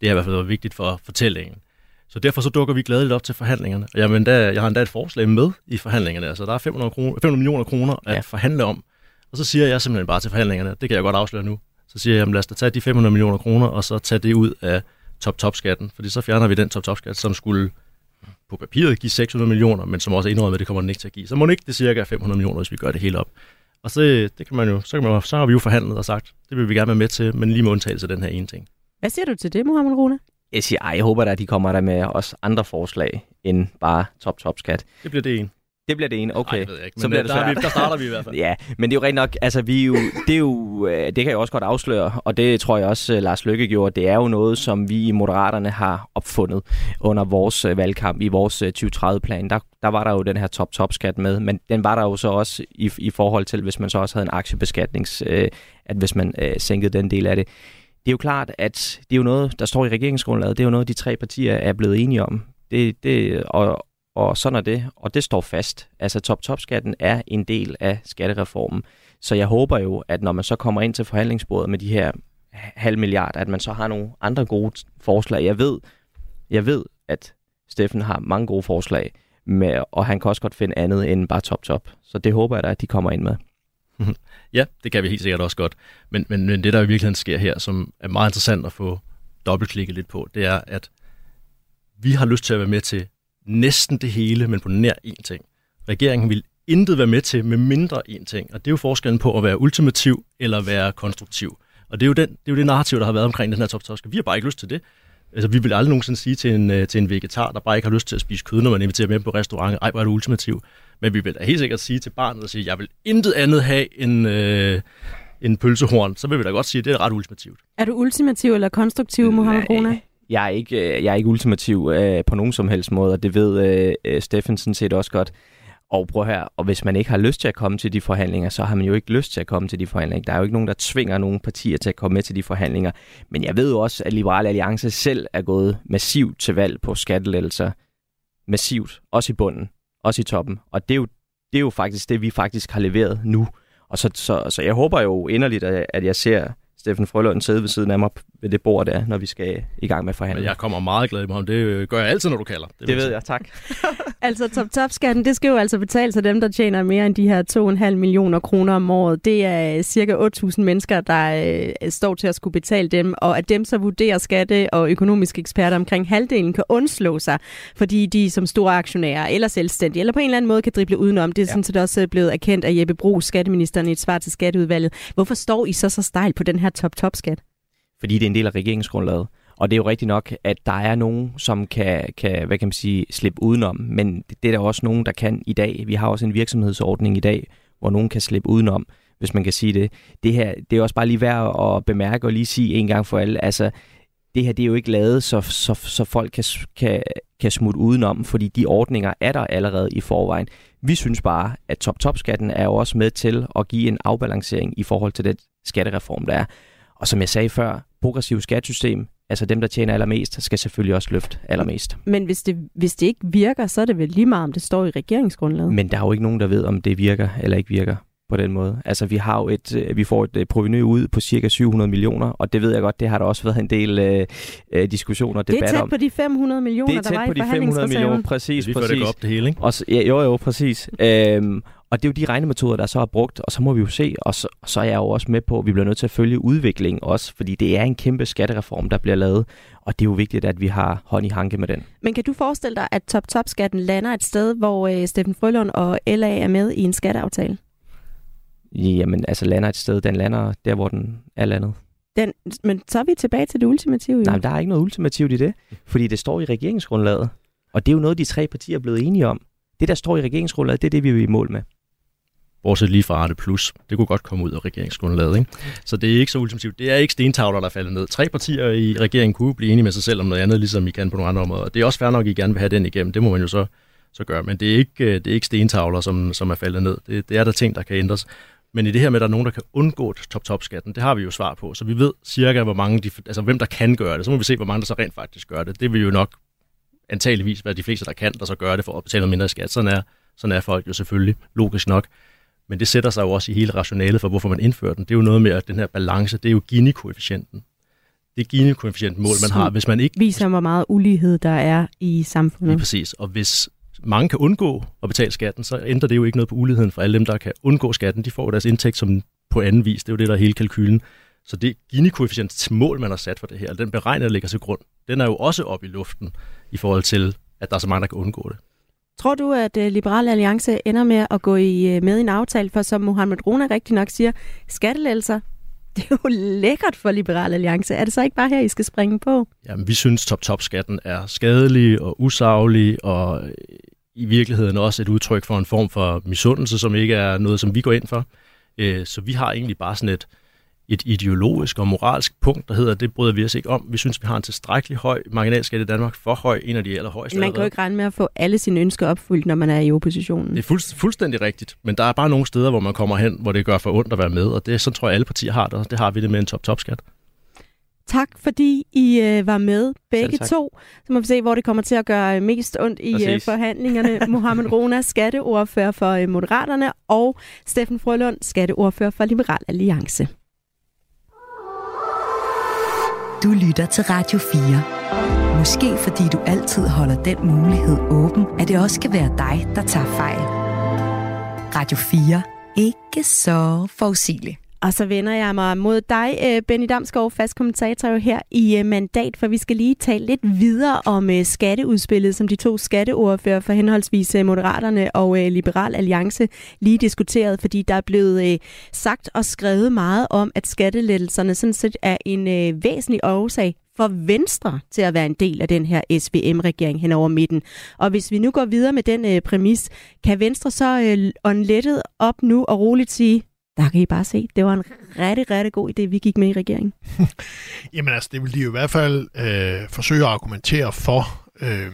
[SPEAKER 7] Det har i hvert fald været vigtigt for fortællingen. Så derfor så dukker vi glædeligt op til forhandlingerne. Og jamen, der, jeg har endda et forslag med i forhandlingerne. Altså, der er 500, kroner, 500 millioner kroner at ja. forhandle om. Og så siger jeg simpelthen bare til forhandlingerne, det kan jeg godt afsløre nu. Så siger jeg, jamen, lad os da tage de 500 millioner kroner, og så tage det ud af top-top-skatten. Fordi så fjerner vi den top-top-skat, som skulle på papiret give 600 millioner, men som også indrømmer, at det kommer den ikke til at give. Så må det ikke det cirka 500 millioner, hvis vi gør det hele op. Og så, det kan man jo, så, kan man, så har vi jo forhandlet og sagt, det vil vi gerne være med til, men lige med undtagelse af den her ene ting.
[SPEAKER 3] Hvad siger du til det, Mohamed Rune?
[SPEAKER 1] Jeg siger, ej, jeg håber da, at de kommer der med også andre forslag end bare top-top-skat.
[SPEAKER 7] Det bliver det ene.
[SPEAKER 1] Det bliver det ene, okay. Ej,
[SPEAKER 7] det ved jeg ikke, men så bliver det der, vi, der starter vi i hvert fald. *laughs*
[SPEAKER 1] ja, men det er jo rent nok, altså vi er jo, det, er jo, øh, det kan jeg også godt afsløre, og det tror jeg også, øh, Lars Lykke gjorde, det er jo noget, som vi i Moderaterne har opfundet under vores øh, valgkamp, i vores 2030-plan. Der, der var der jo den her top-top-skat med, men den var der jo så også i, i forhold til, hvis man så også havde en aktiebeskatnings, øh, at hvis man øh, sænkede den del af det det er jo klart, at det er jo noget, der står i regeringsgrundlaget, det er jo noget, de tre partier er blevet enige om. Det, det, og, og sådan er det, og det står fast. Altså top-top-skatten er en del af skattereformen. Så jeg håber jo, at når man så kommer ind til forhandlingsbordet med de her halv milliard, at man så har nogle andre gode forslag. Jeg ved, jeg ved at Steffen har mange gode forslag, med, og han kan også godt finde andet end bare top-top. Så det håber jeg da, at de kommer ind med. Mhm.
[SPEAKER 7] Ja, det kan vi helt sikkert også godt. Men, men, men det, der i virkeligheden sker her, som er meget interessant at få dobbeltklikket lidt på, det er, at vi har lyst til at være med til næsten det hele, men på nær én ting. Regeringen vil intet være med til med mindre én ting, og det er jo forskellen på at være ultimativ eller være konstruktiv. Og det er jo, den, det, er jo det narrativ, der har været omkring den her top Vi har bare ikke lyst til det. Altså, vi vil aldrig nogensinde sige til en, øh, til en vegetar, der bare ikke har lyst til at spise kød, når man inviterer med på restaurant, ej, hvor er du ultimativ. Men vi vil da helt sikkert sige til barnet, at sige, jeg vil intet andet have end, øh, en pølsehorn, så vil vi da godt sige, at det er ret ultimativt.
[SPEAKER 3] Er du ultimativ eller konstruktiv, Mohammed Rona?
[SPEAKER 1] Jeg er ikke, øh, jeg er ikke ultimativ øh, på nogen som helst måde, og det ved øh, øh Steffensen set også godt. Og prøv her, og hvis man ikke har lyst til at komme til de forhandlinger, så har man jo ikke lyst til at komme til de forhandlinger. Der er jo ikke nogen, der tvinger nogen partier til at komme med til de forhandlinger. Men jeg ved jo også, at Liberale Alliance selv er gået massivt til valg på skattelettelser. Massivt. Også i bunden. Også i toppen. Og det er jo, det er jo faktisk det, vi faktisk har leveret nu. Og så, så, så jeg håber jo inderligt, at jeg ser Steffen Frølund sidde ved siden af mig ved det bord der, når vi skal i gang med forhandlinger.
[SPEAKER 7] Jeg kommer meget glad i ham. Det gør jeg altid, når du kalder.
[SPEAKER 1] Det, det ved jeg, tak. *laughs*
[SPEAKER 3] altså top-top-skatten, det skal jo altså betales af dem, der tjener mere end de her 2,5 millioner kroner om året. Det er cirka 8.000 mennesker, der øh, står til at skulle betale dem, og at dem så vurderer skatte- og økonomiske eksperter omkring halvdelen kan undslå sig, fordi de som store aktionærer eller selvstændige, eller på en eller anden måde kan drible udenom. Det er ja. sådan set også blevet erkendt af Jeppe Bro, skatteministeren, i et svar til skatteudvalget. Hvorfor står I så så stejl på den her top-top-skat?
[SPEAKER 1] Fordi det er en del af regeringsgrundlaget. Og det er jo rigtigt nok, at der er nogen, som kan, kan, hvad kan man sige, slippe udenom, men det er der også nogen, der kan i dag. Vi har også en virksomhedsordning i dag, hvor nogen kan slippe udenom, hvis man kan sige det. Det her, det er også bare lige værd at bemærke og lige sige en gang for alle, altså, det her det er jo ikke lavet, så, så, så folk kan, kan, kan smutte udenom, fordi de ordninger er der allerede i forvejen. Vi synes bare, at top-top-skatten er jo også med til at give en afbalancering i forhold til den skattereform, der er. Og som jeg sagde før, progressiv skattesystem, altså dem, der tjener allermest, skal selvfølgelig også løfte allermest.
[SPEAKER 3] Men hvis det, hvis det ikke virker, så er det vel lige meget, om det står i regeringsgrundlaget?
[SPEAKER 1] Men der er jo ikke nogen, der ved, om det virker eller ikke virker på den måde. Altså vi har jo et, øh, vi får et øh, proveny ud på cirka 700 millioner, og det ved jeg godt, det har der også været en del øh, øh diskussioner og debatter om.
[SPEAKER 3] Det er tæt på de 500 millioner, der var i
[SPEAKER 1] Det er tæt på de 500 millioner, præcis.
[SPEAKER 7] Vi får det op det hele, ikke?
[SPEAKER 1] Og, ja, jo, jo, præcis. *laughs* øhm, og det er jo de regnemetoder, der så er brugt, og så må vi jo se, og så, og så er jeg jo også med på, at vi bliver nødt til at følge udviklingen også, fordi det er en kæmpe skattereform, der bliver lavet, og det er jo vigtigt, at vi har hånd i hanke med den.
[SPEAKER 3] Men kan du forestille dig, at top-top-skatten lander et sted, hvor øh, Steffen Frølund og LA er med i en skatteaftale?
[SPEAKER 1] Jamen, altså lander et sted, den lander der, hvor den er landet.
[SPEAKER 3] Den, men så er vi tilbage til det ultimative. Jo.
[SPEAKER 1] Nej, der er ikke noget ultimativt i det, fordi det står i regeringsgrundlaget. Og det er jo noget, de tre partier er blevet enige om. Det, der står i regeringsgrundlaget, det er det, vi vil i mål med.
[SPEAKER 7] Bortset lige fra Arte Plus. Det kunne godt komme ud af regeringsgrundlaget. Ikke? Så det er ikke så ultimativt. Det er ikke stentavler, der falder ned. Tre partier i regeringen kunne blive enige med sig selv om noget andet, ligesom I kan på nogle andre områder. Det er også fair nok, at I gerne vil have den igennem. Det må man jo så, så gøre. Men det er ikke, øh, det er ikke stentavler, som, som er faldet ned. Det, det er der ting, der kan ændres. Men i det her med, at der er nogen, der kan undgå top-top-skatten, det har vi jo svar på. Så vi ved cirka, hvor mange de, altså, hvem der kan gøre det. Så må vi se, hvor mange der så rent faktisk gør det. Det vil jo nok antageligvis være de fleste, der kan, der så gør det for at betale noget mindre skat. Sådan er, sådan er folk jo selvfølgelig, logisk nok. Men det sætter sig jo også i hele rationalet for, hvorfor man indfører den. Det er jo noget med, at den her balance, det er jo Gini-koefficienten. Det er Gini-koefficienten-mål, man har. Hvis man ikke...
[SPEAKER 3] Viser, hvor meget ulighed der er i samfundet.
[SPEAKER 7] Lige præcis. Og hvis mange kan undgå at betale skatten, så ændrer det jo ikke noget på uligheden for alle dem, der kan undgå skatten. De får deres indtægt som på anden vis. Det er jo det, der er hele kalkylen. Så det Gini-koefficientens mål, man har sat for det her, den beregning, der ligger til grund, den er jo også op i luften i forhold til, at der er så mange, der kan undgå det.
[SPEAKER 3] Tror du, at øh, Liberal Liberale Alliance ender med at gå i, øh, med i en aftale, for som Mohamed Rona rigtig nok siger, skattelælser, *laughs* det er jo lækkert for Liberale Alliance. Er det så ikke bare her, I skal springe på?
[SPEAKER 7] Jamen, vi synes, top-top-skatten er skadelig og usaglig, og øh, i virkeligheden også et udtryk for en form for misundelse, som ikke er noget, som vi går ind for. Så vi har egentlig bare sådan et, et ideologisk og moralsk punkt, der hedder, det bryder vi os ikke om. Vi synes, vi har en tilstrækkelig høj marginalskat i Danmark, for høj, en af de allerhøjeste.
[SPEAKER 3] Man kan jo ikke regne med at få alle sine ønsker opfyldt, når man er i oppositionen.
[SPEAKER 7] Det er fuld, fuldstændig rigtigt, men der er bare nogle steder, hvor man kommer hen, hvor det gør for ondt at være med, og det, så tror jeg, alle partier har det, det har vi det med en top-top-skat.
[SPEAKER 3] Tak fordi I øh, var med begge to. Så må vi se, hvor det kommer til at gøre mest ondt i øh, forhandlingerne. *laughs* Mohammed Rona, skatteordfører for øh, Moderaterne, og Steffen Frølund, skatteordfører for Liberal Alliance.
[SPEAKER 8] Du lytter til Radio 4. Måske fordi du altid holder den mulighed åben, at det også kan være dig, der tager fejl. Radio 4. Ikke så forudsigeligt.
[SPEAKER 3] Og så vender jeg mig mod dig, øh, Benny Damskov, fast kommentator her i øh, Mandat, for vi skal lige tale lidt videre om øh, skatteudspillet, som de to skatteordfører for henholdsvis Moderaterne og Liberal Alliance lige diskuterede, fordi der er blevet sagt og skrevet meget om, at skattelettelserne sådan set er en væsentlig årsag for Venstre til at være en del af den her SVM-regering hen over midten. Og hvis vi nu går videre med den øh, præmis, kan Venstre så øh, åndlettet op nu og roligt sige, der kan I bare se, det var en rigtig, rigtig god idé, vi gik med i regeringen. *laughs*
[SPEAKER 4] Jamen altså, det vil de jo i hvert fald øh, forsøge at argumentere for. Øh,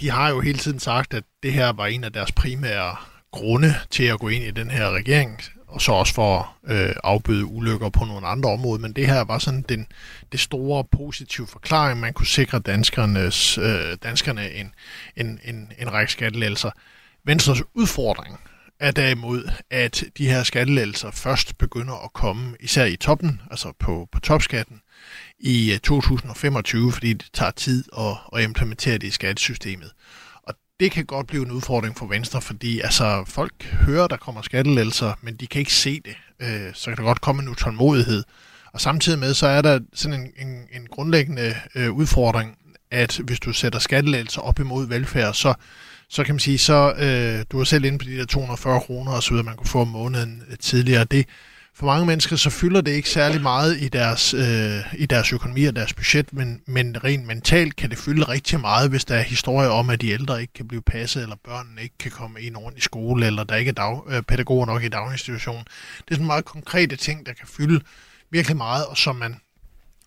[SPEAKER 4] de har jo hele tiden sagt, at det her var en af deres primære grunde til at gå ind i den her regering, og så også for at øh, afbøde ulykker på nogle andre områder. Men det her var sådan den, det store positive forklaring, man kunne sikre danskernes, øh, danskerne en, en, en, en række skattelettelser. Venstres udfordring er derimod, at de her skattelettelser først begynder at komme, især i toppen, altså på, på topskatten, i øh, 2025, fordi det tager tid at, at implementere det i skattesystemet. Og det kan godt blive en udfordring for Venstre, fordi altså, folk hører, der kommer skattelettelser, men de kan ikke se det. Øh, så kan der godt komme en utålmodighed. Og samtidig med, så er der sådan en, en, en grundlæggende øh, udfordring, at hvis du sætter skattelettelser op imod velfærd, så så kan man sige, så øh, du var selv inde på de der 240 kroner og så videre, man kunne få om måneden øh, tidligere. Det, for mange mennesker, så fylder det ikke særlig meget i deres, øh, i deres økonomi og deres budget, men, men rent mentalt kan det fylde rigtig meget, hvis der er historier om, at de ældre ikke kan blive passet, eller børnene ikke kan komme ind ordentligt i skole, eller der ikke er dag, øh, pædagoger nok i daginstitutionen. Det er sådan meget konkrete ting, der kan fylde virkelig meget, og som man,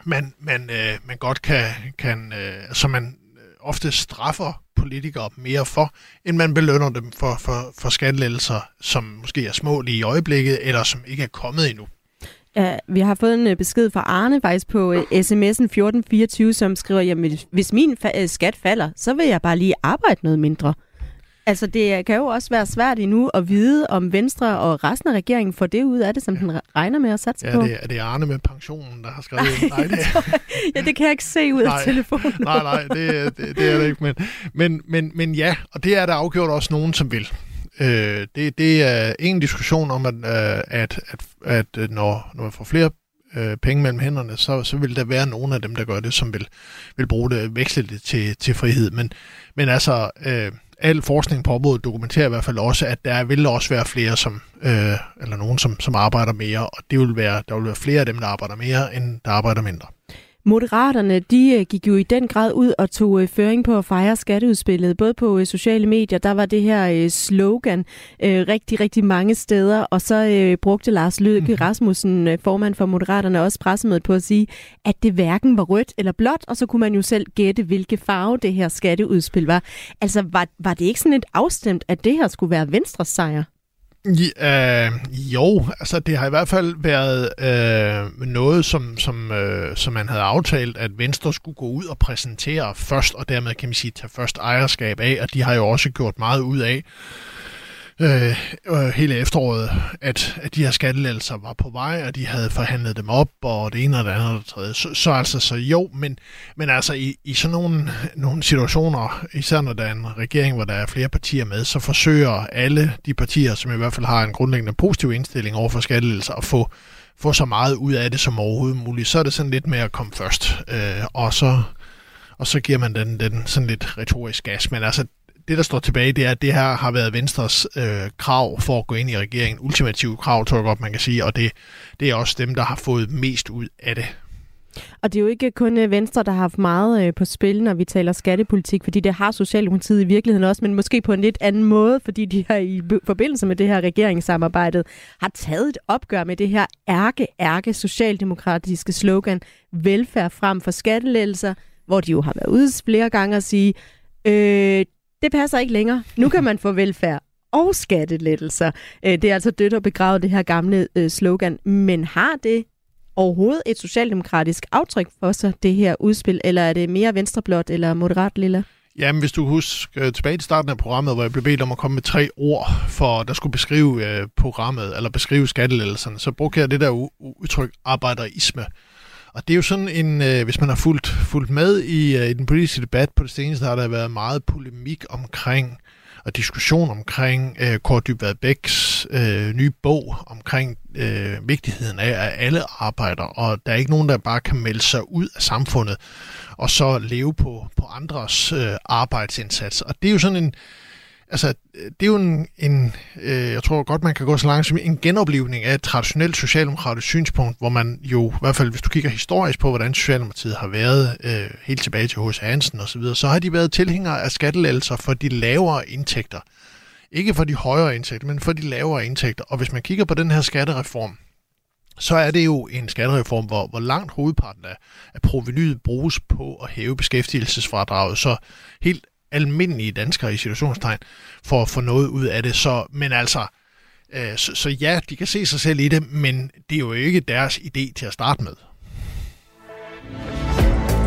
[SPEAKER 4] man, man, øh, man godt kan, kan øh, som man øh, ofte straffer politikere mere for, end man belønner dem for, for, for skattelettelser, som måske er små lige i øjeblikket, eller som ikke er kommet endnu.
[SPEAKER 3] Ja, vi har fået en øh, besked fra Arne faktisk på øh, sms'en 1424, som skriver, jamen hvis min fa- øh, skat falder, så vil jeg bare lige arbejde noget mindre. Altså, det kan jo også være svært endnu at vide, om Venstre og resten af regeringen får det ud af det, som ja. den regner med at satse
[SPEAKER 4] ja,
[SPEAKER 3] på.
[SPEAKER 4] Ja, det er Arne med pensionen, der har skrevet
[SPEAKER 3] nej, nej, det... *laughs* ja, det kan jeg ikke se ud nej, af telefonen.
[SPEAKER 4] nej, nej, det, det, det er det ikke. Men, men, men, men ja, og det er der afgjort også nogen, som vil. Øh, det, det er en diskussion om, at, øh, at, at, at når, når man får flere øh, penge mellem hænderne, så, så vil der være nogen af dem, der gør det, som vil, vil bruge det, veksle det til, til frihed. Men, men altså, øh, al forskning på området dokumenterer i hvert fald også, at der vil også være flere, som, øh, eller nogen, som, som arbejder mere, og det vil være, der vil være flere af dem, der arbejder mere, end der arbejder mindre.
[SPEAKER 3] Moderaterne, de øh, gik jo i den grad ud og tog øh, føring på at fejre skatteudspillet. Både på øh, sociale medier, der var det her slogan rigtig, rigtig mange steder. Og så brugte Lars Løkke mhm. Rasmussen, formand for Moderaterne, også pressemødet på at sige, at det hverken var rødt eller blåt. Og så kunne man jo selv gætte, hvilke farve det her skatteudspil var. Altså, var, var det ikke sådan et afstemt, at det her skulle være Venstres sejr?
[SPEAKER 4] Ja, øh, jo, altså det har i hvert fald været øh, noget, som, som, øh, som man havde aftalt, at Venstre skulle gå ud og præsentere først, og dermed kan man sige tage først ejerskab af, og de har jo også gjort meget ud af øh, øh, hele efteråret, at, at de her skattelettelser var på vej, og de havde forhandlet dem op, og det ene og det andet og det tredje. Så, så altså, så jo, men, men altså i, i sådan nogle, nogle situationer, især når der er en regering, hvor der er flere partier med, så forsøger alle de partier, som i hvert fald har en grundlæggende positiv indstilling over for skattelettelser, at få, få så meget ud af det som overhovedet muligt. Så er det sådan lidt med at komme først, øh, og så og så giver man den, den sådan lidt retorisk gas. Men altså, det, der står tilbage, det er, at det her har været Venstres øh, krav for at gå ind i regeringen. Ultimative krav, tror jeg godt, man kan sige, og det, det er også dem, der har fået mest ud af det.
[SPEAKER 3] Og det er jo ikke kun øh, Venstre, der har haft meget øh, på spil, når vi taler skattepolitik, fordi det har Socialdemokratiet i virkeligheden også, men måske på en lidt anden måde, fordi de har i forbindelse med det her regeringssamarbejde har taget et opgør med det her ærke, ærke socialdemokratiske slogan, velfærd frem for skattelettelser, hvor de jo har været ude flere gange og sige, øh, det passer ikke længere. Nu kan man få velfærd og skattelettelser. Øh, det er altså dødt og begravet det her gamle øh, slogan. Men har det overhovedet et socialdemokratisk aftryk for sig, det her udspil, eller er det mere venstreblåt eller moderat lilla?
[SPEAKER 4] Jamen, hvis du husker øh, tilbage til starten af programmet, hvor jeg blev bedt om at komme med tre ord, for der skulle beskrive øh, programmet, eller beskrive skattelettelserne, så brugte jeg det der udtryk arbejderisme. Og det er jo sådan en, øh, hvis man har fulgt, fulgt med i, øh, i den politiske debat på det seneste, har der været meget polemik omkring og diskussion omkring øh, Kåre Dybvad Bæks øh, nye bog omkring øh, vigtigheden af, at alle arbejder, og der er ikke nogen, der bare kan melde sig ud af samfundet og så leve på, på andres øh, arbejdsindsats. Og det er jo sådan en, altså, det er jo en, en øh, jeg tror godt, man kan gå så langt som en genoplevning af et traditionelt socialdemokratisk synspunkt, hvor man jo, i hvert fald hvis du kigger historisk på, hvordan Socialdemokratiet har været øh, helt tilbage til H.C. Hansen osv., så, videre, så har de været tilhængere af skattelettelser for de lavere indtægter. Ikke for de højere indtægter, men for de lavere indtægter. Og hvis man kigger på den her skattereform, så er det jo en skattereform, hvor, hvor langt hovedparten af, af provenyet bruges på at hæve beskæftigelsesfradraget. Så helt almindelige danskere i situationstegn for at få noget ud af det. Så, men altså, øh, så, så ja, de kan se sig selv i det, men det er jo ikke deres idé til at starte med.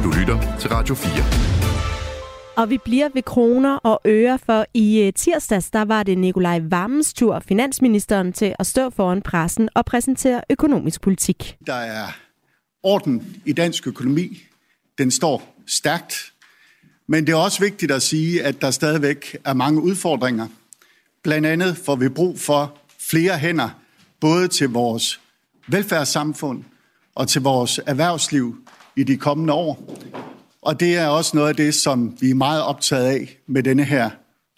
[SPEAKER 2] Du lytter til Radio 4.
[SPEAKER 3] Og vi bliver ved kroner og øre, for i øh, tirsdags der var det Nikolaj Vammens tur, finansministeren, til at stå foran pressen og præsentere økonomisk politik.
[SPEAKER 9] Der er orden i dansk økonomi. Den står stærkt. Men det er også vigtigt at sige, at der stadigvæk er mange udfordringer. Blandt andet får vi brug for flere hænder, både til vores velfærdssamfund og til vores erhvervsliv i de kommende år. Og det er også noget af det, som vi er meget optaget af med denne her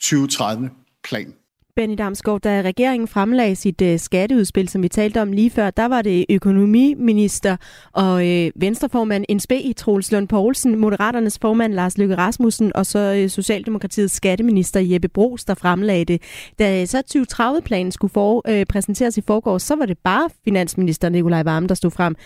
[SPEAKER 9] 2030-plan.
[SPEAKER 3] Benny Damsgaard, da regeringen fremlagde sit øh, skatteudspil, som vi talte om lige før, der var det økonomiminister og øh, venstreformand NSB Troels Lund Poulsen, Moderaternes formand Lars Løkke Rasmussen og så øh, Socialdemokratiets skatteminister Jeppe Bros, der fremlagde det. Da øh, så 2030-planen skulle for, øh, præsenteres i forgårs, så var det bare finansminister Nikolaj Varme, der stod frem.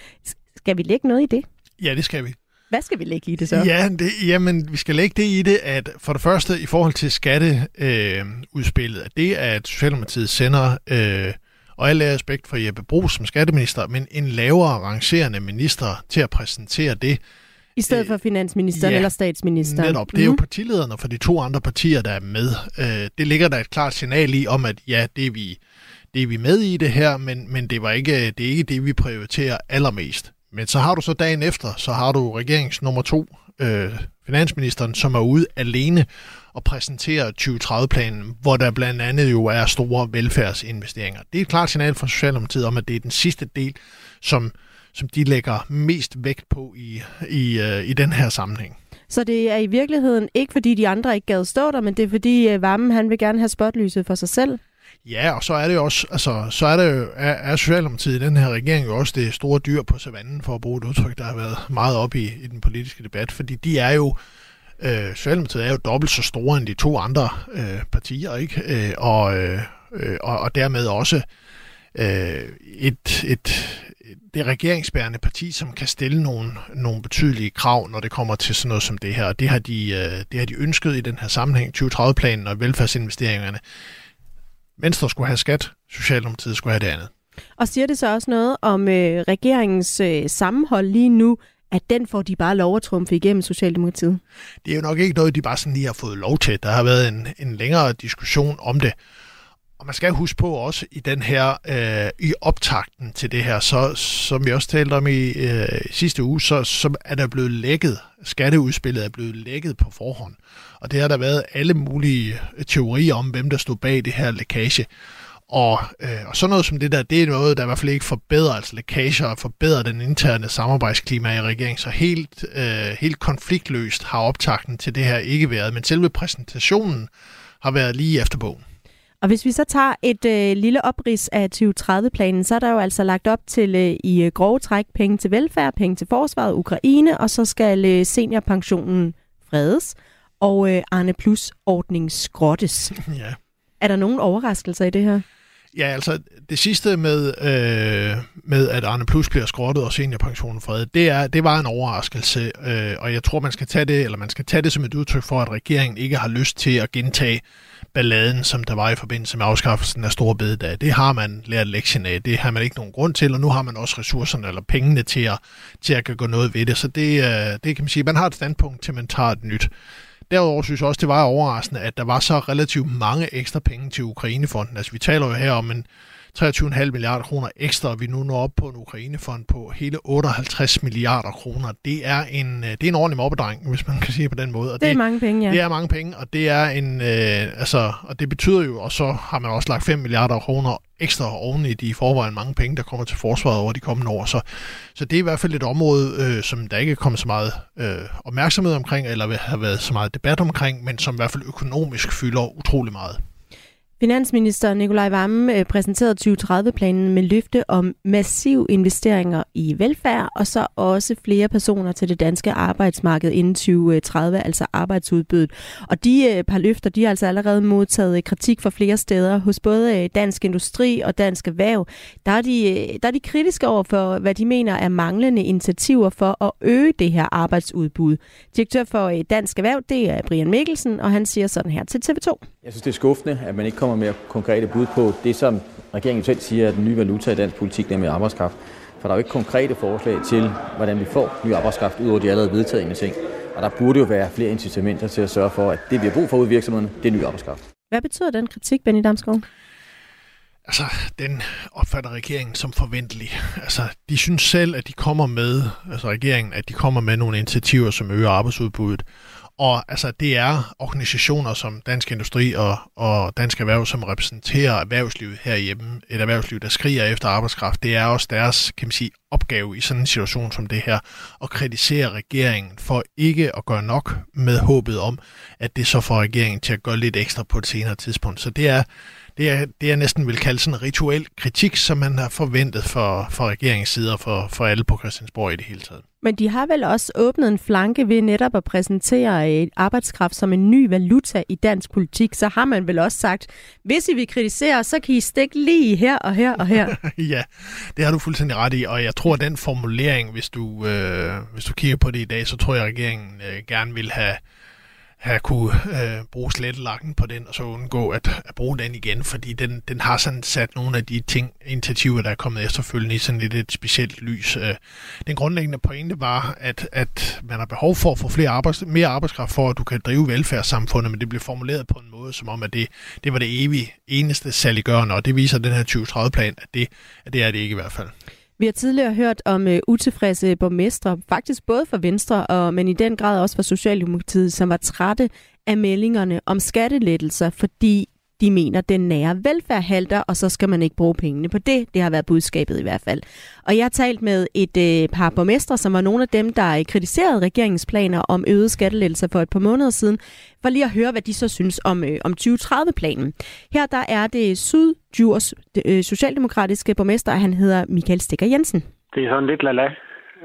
[SPEAKER 3] Skal vi lægge noget i det?
[SPEAKER 4] Ja, det skal vi.
[SPEAKER 3] Hvad skal vi lægge i det så?
[SPEAKER 4] Ja, det, jamen, vi skal lægge det i det, at for det første i forhold til skatteudspillet, øh, at det er, at Socialdemokratiet sender, øh, og alle respekt for Jeppe Brugs som skatteminister, men en lavere rangerende minister til at præsentere det.
[SPEAKER 3] I stedet for finansministeren ja, eller statsministeren?
[SPEAKER 4] netop. Det er mm-hmm. jo mhm. partilederne for de to andre partier, der er med. Øh, det ligger der et klart signal i om, at ja, det er vi, det er vi med i det her, men, men det, var ikke, det er ikke det, vi prioriterer allermest. Men så har du så dagen efter, så har du regerings nummer to, øh, finansministeren, som er ude alene og præsenterer 2030-planen, hvor der blandt andet jo er store velfærdsinvesteringer. Det er et klart signal fra Socialdemokratiet om, at det er den sidste del, som, som de lægger mest vægt på i, i, øh, i den her sammenhæng.
[SPEAKER 3] Så det er i virkeligheden ikke, fordi de andre ikke gad stå der, men det er, fordi øh, Vammen han vil gerne have spotlyset for sig selv?
[SPEAKER 4] Ja, og så er det jo også, altså, så er det jo, er, er Socialdemokratiet i den her regering jo også det store dyr på savannen, for at bruge et udtryk, der har været meget op i, i den politiske debat, fordi de er jo, øh, Socialdemokratiet er jo dobbelt så store end de to andre øh, partier, ikke? Øh, og, øh, øh og, og dermed også øh, et, et, det regeringsbærende parti, som kan stille nogle, nogle betydelige krav, når det kommer til sådan noget som det her. Det har de, øh, det har de ønsket i den her sammenhæng, 2030-planen og velfærdsinvesteringerne. Venstre skulle have skat, Socialdemokratiet skulle have det andet.
[SPEAKER 3] Og siger det så også noget om øh, regeringens øh, sammenhold lige nu, at den får de bare lov at trumfe igennem Socialdemokratiet?
[SPEAKER 4] Det er jo nok ikke noget, de bare sådan lige har fået lov til. Der har været en, en længere diskussion om det. Og man skal huske på også i den her, øh, i optakten til det her, så som vi også talte om i øh, sidste uge, så, så er der blevet lækket, skatteudspillet er blevet lækket på forhånd. Og det har der været alle mulige øh, teorier om, hvem der stod bag det her lækage. Og, øh, og sådan noget som det der, det er noget, der i hvert fald ikke forbedrer, altså lækager og forbedrer den interne samarbejdsklima i regeringen. Så helt, øh, helt konfliktløst har optakten til det her ikke været, men selve præsentationen har været lige efter bogen.
[SPEAKER 3] Og hvis vi så tager et øh, lille oprids af 2030-planen, så er der jo altså lagt op til øh, i øh, grove træk penge til velfærd, penge til forsvaret, Ukraine, og så skal øh, seniorpensionen fredes, og øh, Arne Plus-ordning skrottes. *laughs*
[SPEAKER 4] Ja.
[SPEAKER 3] Er der nogen overraskelser i det her?
[SPEAKER 4] Ja, altså det sidste med, øh, med at Arne Plus bliver skrottet og seniorpensionen fredet, det, er, det var en overraskelse, øh, og jeg tror, man skal tage det, eller man skal tage det som et udtryk for, at regeringen ikke har lyst til at gentage balladen, som der var i forbindelse med afskaffelsen af store bededag. Det har man lært lektien af. Det har man ikke nogen grund til, og nu har man også ressourcerne eller pengene til at, til at gå noget ved det. Så det, øh, det kan man sige, man har et standpunkt til, man tager et nyt. Derudover synes jeg også, det var overraskende, at der var så relativt mange ekstra penge til Ukrainefonden. Altså vi taler jo her om en 23,5 milliarder kroner ekstra, og vi nu når op på en Ukrainefond på hele 58 milliarder kroner. Det er en, øh, det er en ordentlig mobbedreng, hvis man kan sige på den måde.
[SPEAKER 3] Og det, det er mange penge, ja.
[SPEAKER 4] Det er mange penge, og det er en, øh, altså, og det betyder jo, og så har man også lagt 5 milliarder kroner ekstra oven i de i forvejen mange penge, der kommer til forsvaret over de kommende år. Så, så det er i hvert fald et område, øh, som der ikke er kommet så meget øh, opmærksomhed omkring, eller har været så meget debat omkring, men som i hvert fald økonomisk fylder utrolig meget.
[SPEAKER 3] Finansminister Nikolaj Vammen øh, præsenterede 2030-planen med løfte om massiv investeringer i velfærd, og så også flere personer til det danske arbejdsmarked inden 2030, altså arbejdsudbuddet. Og de øh, par løfter, de har altså allerede modtaget øh, kritik fra flere steder. Hos både Dansk Industri og Dansk Erhverv, der er de, der er de kritiske over for, hvad de mener er manglende initiativer for at øge det her arbejdsudbud. Direktør for Dansk Erhverv, det er Brian Mikkelsen, og han siger sådan her til TV2.
[SPEAKER 10] Jeg synes, det er skuffende, at man ikke kommer med konkrete bud på det, som regeringen selv siger er den nye valuta i dansk politik, nemlig arbejdskraft. For der er jo ikke konkrete forslag til, hvordan vi får ny arbejdskraft, udover de allerede vedtagende ting. Og der burde jo være flere incitamenter til at sørge for, at det, vi har brug for ud i virksomhederne, det er ny arbejdskraft.
[SPEAKER 3] Hvad betyder den kritik, Benny Damsgaard?
[SPEAKER 4] Altså, den opfatter regeringen som forventelig. Altså, de synes selv, at de kommer med, altså regeringen, at de kommer med nogle initiativer, som øger arbejdsudbuddet. Og altså, det er organisationer som Dansk Industri og, og Dansk Erhverv, som repræsenterer erhvervslivet herhjemme. Et erhvervsliv, der skriger efter arbejdskraft. Det er også deres, kan man sige, opgave i sådan en situation som det her, at kritisere regeringen for ikke at gøre nok med håbet om, at det så får regeringen til at gøre lidt ekstra på et senere tidspunkt. Så det er, det er det, jeg næsten vil kalde sådan en rituel kritik, som man har forventet for, for regeringens side og for, for alle på Christiansborg i det hele taget.
[SPEAKER 3] Men de har vel også åbnet en flanke ved netop at præsentere et arbejdskraft som en ny valuta i dansk politik. Så har man vel også sagt, hvis I vil kritisere, så kan I stikke lige her og her og her. *laughs*
[SPEAKER 4] ja, det har du fuldstændig ret i, og jeg tror, at den formulering, hvis du, øh, hvis du kigger på det i dag, så tror jeg, at regeringen øh, gerne vil have have kunne øh, bruge slettelakken på den, og så undgå at, at bruge den igen, fordi den, den har sådan sat nogle af de ting, initiativer, der er kommet efterfølgende i sådan lidt et specielt lys. Øh, den grundlæggende pointe var, at, at man har behov for at få flere arbejds, mere arbejdskraft for, at du kan drive velfærdssamfundet, men det blev formuleret på en måde, som om, at det, det var det evige eneste saliggørende, og det viser den her 2030-plan, at det, at det er det ikke i hvert fald.
[SPEAKER 3] Vi har tidligere hørt om uh, utilfredse borgmestre, faktisk både for Venstre, og, men i den grad også for Socialdemokratiet, som var trætte af meldingerne om skattelettelser, fordi de mener, den nære velfærd halter, og så skal man ikke bruge pengene på det. Det har været budskabet i hvert fald. Og jeg har talt med et øh, par borgmestre, som var nogle af dem, der øh, kritiserede regeringens planer om øget skattelettelser for et par måneder siden, for lige at høre, hvad de så synes om, øh, om 2030-planen. Her der er det Syddjurs øh, socialdemokratiske borgmester, han hedder Michael Stikker Jensen.
[SPEAKER 11] Det er sådan lidt lala.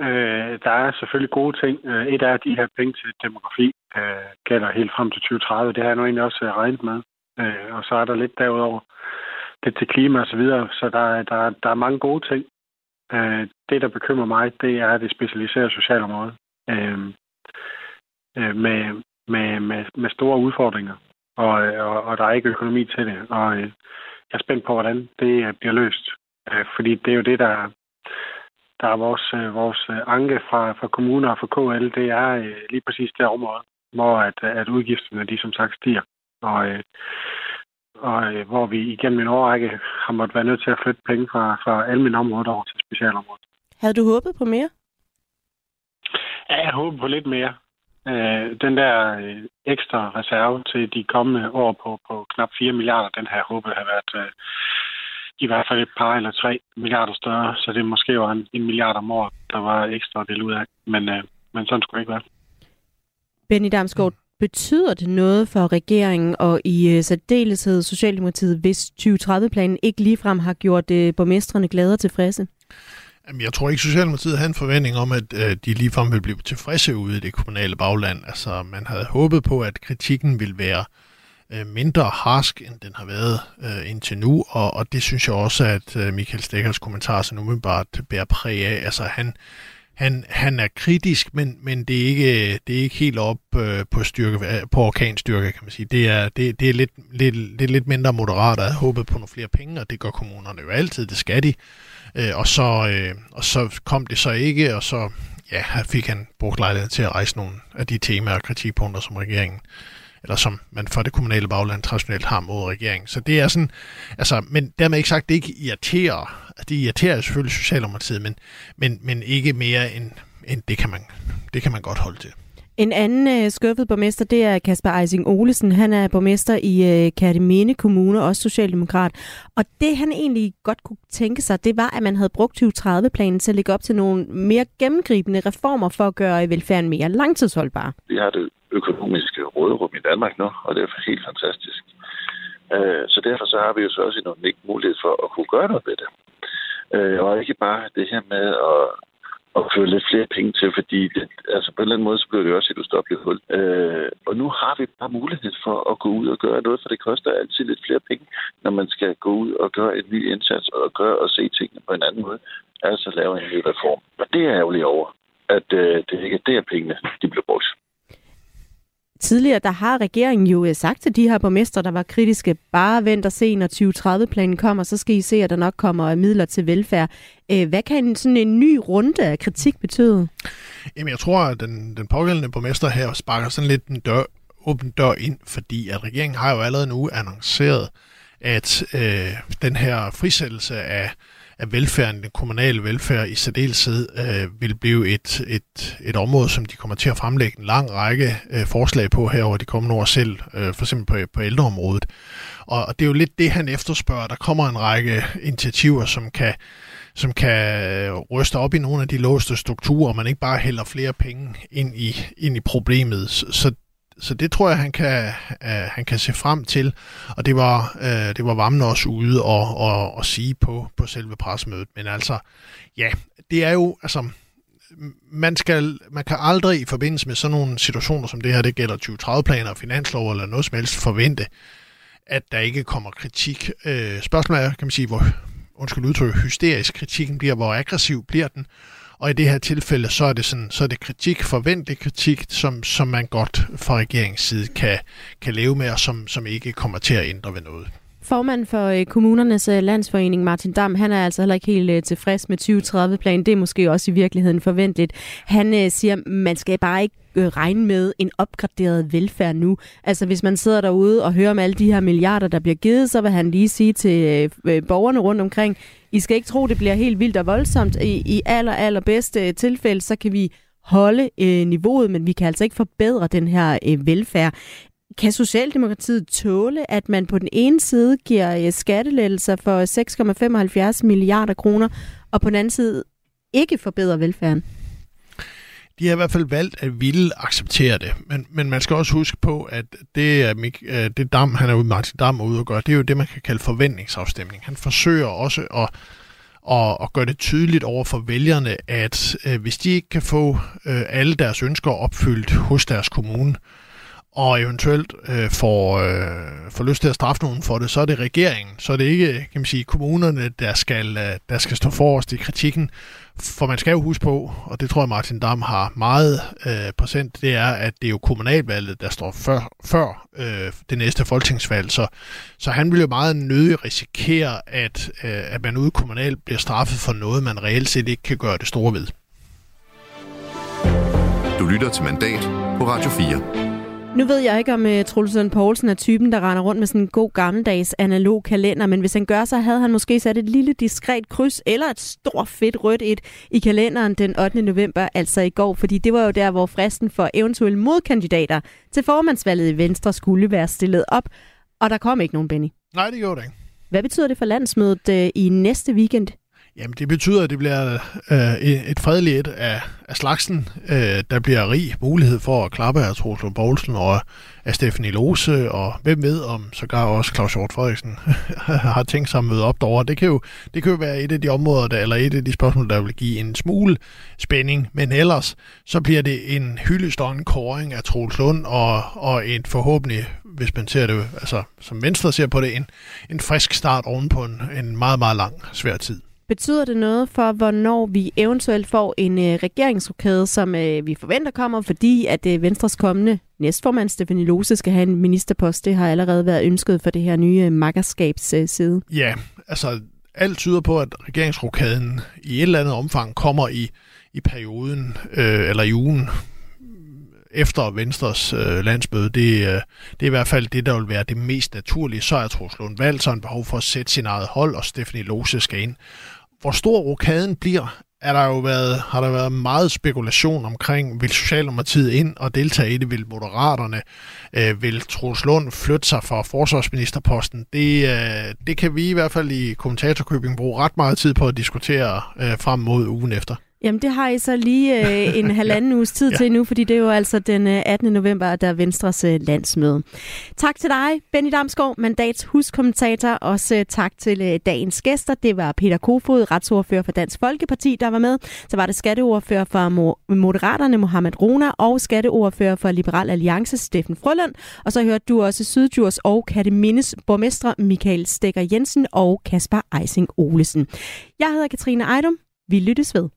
[SPEAKER 11] Øh, der er selvfølgelig gode ting. Øh, et at de her penge til demografi øh, gælder helt frem til 2030. Det har jeg nu egentlig også øh, regnet med. Øh, og så er der lidt derudover det til klima og så videre. Så der, der, der er mange gode ting. Øh, det, der bekymrer mig, det er det specialiserede socialområde. Øh, øh, med, med, med, med store udfordringer. Og, og, og der er ikke økonomi til det. Og øh, jeg er spændt på, hvordan det øh, bliver løst. Øh, fordi det er jo det, der, der er vores, øh, vores øh, anke fra, fra kommuner og fra KL. Det er øh, lige præcis det område, hvor at, at udgifterne de som sagt stiger og, øh, og øh, hvor vi igennem en årrække har måttet være nødt til at flytte penge fra, fra almindelige områder over til specialområder.
[SPEAKER 3] Havde du håbet på mere?
[SPEAKER 11] Ja, jeg håber på lidt mere. Øh, den der øh, ekstra reserve til de kommende år på, på knap 4 milliarder, den her håbet har været øh, i hvert fald et par eller tre milliarder større, så det måske var en, en milliard om året, der var ekstra at dele ud af. Men, øh, men sådan skulle det ikke være.
[SPEAKER 3] Benny Damsgaard, Betyder det noget for regeringen og i øh, særdeleshed Socialdemokratiet, hvis 2030-planen ikke ligefrem har gjort øh, borgmestrene glade og tilfredse?
[SPEAKER 4] Jamen, jeg tror ikke, Socialdemokratiet havde en forventning om, at uh, de ligefrem ville blive tilfredse ude i det kommunale bagland. Altså, man havde håbet på, at kritikken ville være mindre harsk, end den har været indtil nu, og, og det synes jeg også, at uh, Michael Stikkers kommentar så umiddelbart bærer præg af. Altså, han han, han er kritisk, men, men det, er ikke, det er ikke helt op øh, på, styrke, på orkanstyrke, kan man sige. Det er, det, det er, lidt, lidt, det er lidt mindre moderat at håbet på nogle flere penge, og det gør kommunerne jo altid, det skal de. Øh, og, så, øh, og så kom det så ikke, og så ja, fik han brugt lejligheden til at rejse nogle af de temaer og kritikpunkter, som regeringen eller som man for det kommunale bagland traditionelt har mod regeringen. Så det er sådan, altså, men dermed ikke sagt, at det ikke irriterer det irriterer selvfølgelig Socialdemokratiet, men, men, men ikke mere end, end det, kan man, det kan man godt holde til.
[SPEAKER 3] En anden øh, skuffet borgmester, det er Kasper Eising Olesen. Han er borgmester i øh, Kærteminde Kommune, også socialdemokrat. Og det han egentlig godt kunne tænke sig, det var, at man havde brugt 2030-planen til at lægge op til nogle mere gennemgribende reformer for at gøre velfærden mere langtidsholdbar.
[SPEAKER 12] Vi har det økonomiske råderum i Danmark nu, og det er helt fantastisk. Øh, så derfor så har vi jo så også en unik mulighed for at kunne gøre noget ved det. Øh, og ikke bare det her med at at føre lidt flere penge til, fordi det, altså på en eller anden måde, så bliver det også et ustoppeligt hul. Øh, og nu har vi bare mulighed for at gå ud og gøre noget, for det koster altid lidt flere penge, når man skal gå ud og gøre en ny indsats og gøre og se tingene på en anden måde. Altså lave en ny reform. Og det er ærgerligt over, at øh, det ikke er der pengene, de bliver brugt.
[SPEAKER 3] Tidligere der har regeringen jo øh, sagt til de her borgmester, der var kritiske, bare vent og se, når 2030-planen kommer, så skal I se, at der nok kommer øh, midler til velfærd. Øh, hvad kan sådan en ny runde af kritik betyde?
[SPEAKER 4] Jamen, jeg tror, at den, den pågældende borgmester her sparker sådan lidt en dør, åben dør ind, fordi at regeringen har jo allerede nu annonceret, at øh, den her frisættelse af at velfærden, den kommunale velfærd i særdeleshed, øh, vil blive et, et, et område, som de kommer til at fremlægge en lang række øh, forslag på her over de kommende år selv, øh, for eksempel på, på ældreområdet. Og, og det er jo lidt det, han efterspørger. Der kommer en række initiativer, som kan som kan ryste op i nogle af de låste strukturer, og man ikke bare hælder flere penge ind i, ind i problemet. Så så så det tror jeg, han kan, øh, han kan se frem til. Og det var, øh, det var Vammen også ude og, og, og sige på, på selve pressemødet. Men altså, ja, det er jo, altså, man, skal, man kan aldrig i forbindelse med sådan nogle situationer som det her, det gælder 2030-planer og finanslov eller noget som helst, forvente, at der ikke kommer kritik. Øh, spørgsmålet er, kan man sige, hvor, undskyld udtryk, hysterisk kritikken bliver, hvor aggressiv bliver den, og i det her tilfælde, så er det, sådan, så er det kritik, forventet kritik, som, som man godt fra regeringens side kan, kan leve med, og som, som ikke kommer til at ændre ved noget.
[SPEAKER 3] Formand for øh, kommunernes øh, landsforening, Martin Dam, han er altså heller ikke helt øh, tilfreds med 2030-planen. Det er måske også i virkeligheden forventeligt. Han siger, man skal bare ikke regne med en opgraderet velfærd nu. Altså hvis man sidder derude og hører om alle de her milliarder, der bliver givet, så vil han lige sige til borgerne rundt omkring, i skal ikke tro, det bliver helt vildt og voldsomt. I, i aller, aller bedste øh, tilfælde, så kan vi holde øh, niveauet, men vi kan altså ikke forbedre den her øh, velfærd. Kan Socialdemokratiet tåle, at man på den ene side giver øh, skattelettelser for 6,75 milliarder kroner, og på den anden side ikke forbedrer velfærden?
[SPEAKER 4] De har i hvert fald valgt at ville acceptere det. Men, men man skal også huske på, at det, er, øh, det Dam, han er ude, Martin Dam ude og gøre, det er jo det, man kan kalde forventningsafstemning. Han forsøger også at, at, at gøre det tydeligt over for vælgerne, at øh, hvis de ikke kan få øh, alle deres ønsker opfyldt hos deres kommune, og eventuelt øh, får, øh, får lyst til at straffe nogen for det, så er det regeringen. Så er det ikke kan man sige, kommunerne, der skal, øh, der skal stå forrest i kritikken. For man skal jo huske på, og det tror jeg Martin Dam har meget øh, procent, det er, at det er jo kommunalvalget, der står før, før øh, det næste folketingsvalg. Så, så han vil jo meget nødig risikere, at, øh, at man ude kommunalt bliver straffet for noget, man reelt set ikke kan gøre det store ved.
[SPEAKER 2] Du lytter til Mandat på Radio 4.
[SPEAKER 3] Nu ved jeg ikke, om uh, Troels Lund Poulsen er typen, der render rundt med sådan en god gammeldags analog kalender, men hvis han gør, så havde han måske sat et lille diskret kryds eller et stort fedt rødt et i kalenderen den 8. november, altså i går, fordi det var jo der, hvor fristen for eventuelle modkandidater til formandsvalget i Venstre skulle være stillet op, og der kom ikke nogen, Benny.
[SPEAKER 4] Nej, det gjorde det ikke.
[SPEAKER 3] Hvad betyder det for landsmødet uh, i næste weekend?
[SPEAKER 4] Jamen, det betyder, at det bliver øh, et fredeligt et af, af slagsen. Øh, der bliver rig mulighed for at klappe af Troels Poulsen og af Stephanie Lose, og hvem ved om sågar også Claus Hjort Frederiksen *laughs* har tænkt sig at møde op derovre. Det kan, jo, det kan jo være et af de områder, der, eller et af de spørgsmål, der vil give en smule spænding. Men ellers, så bliver det en hyldest og en kåring af Troels Lund, og, og en forhåbentlig, hvis man ser det, altså som Venstre ser på det, en, en frisk start oven på en, en meget, meget lang, svær tid.
[SPEAKER 3] Betyder det noget for, hvornår vi eventuelt får en øh, regeringsrokade, som øh, vi forventer kommer, fordi at øh, Venstres kommende næstformand Stefanie Lose skal have en ministerpost? Det har allerede været ønsket for det her nye øh, makkerskabs øh, side.
[SPEAKER 4] Ja, altså alt tyder på, at regeringsrokaden i et eller andet omfang kommer i, i perioden, øh, eller i ugen efter Venstres øh, landsmøde, det, øh, det er i hvert fald det, der vil være det mest naturlige. Så er Troels Lund så en behov for at sætte sin eget hold, og Stephanie Lose skal ind. Hvor stor rokaden bliver, er der jo været, har der været meget spekulation omkring, vil Socialdemokratiet ind og deltage i det, vil Moderaterne, øh, vil Troels Lund flytte sig fra forsvarsministerposten. Det, øh, det kan vi i hvert fald i kommentatorkøbing bruge ret meget tid på at diskutere øh, frem mod ugen efter.
[SPEAKER 3] Jamen, det har I så lige øh, en *laughs* halvanden uges tid ja. til nu, fordi det er jo altså den øh, 18. november, der er Venstres øh, landsmøde. Tak til dig, Benny Damsgaard, mandats huskommentator. Også øh, tak til øh, dagens gæster. Det var Peter Kofod, retsordfører for Dansk Folkeparti, der var med. Så var det skatteordfører for Moderaterne, Mohamed Rona, og skatteordfører for Liberal Alliance, Steffen Frølund. Og så hørte du også Syddjurs og Kattemindes borgmestre Michael Stikker Jensen og Kasper Eising Olesen. Jeg hedder Katrine Ejdum. Vi lyttes ved.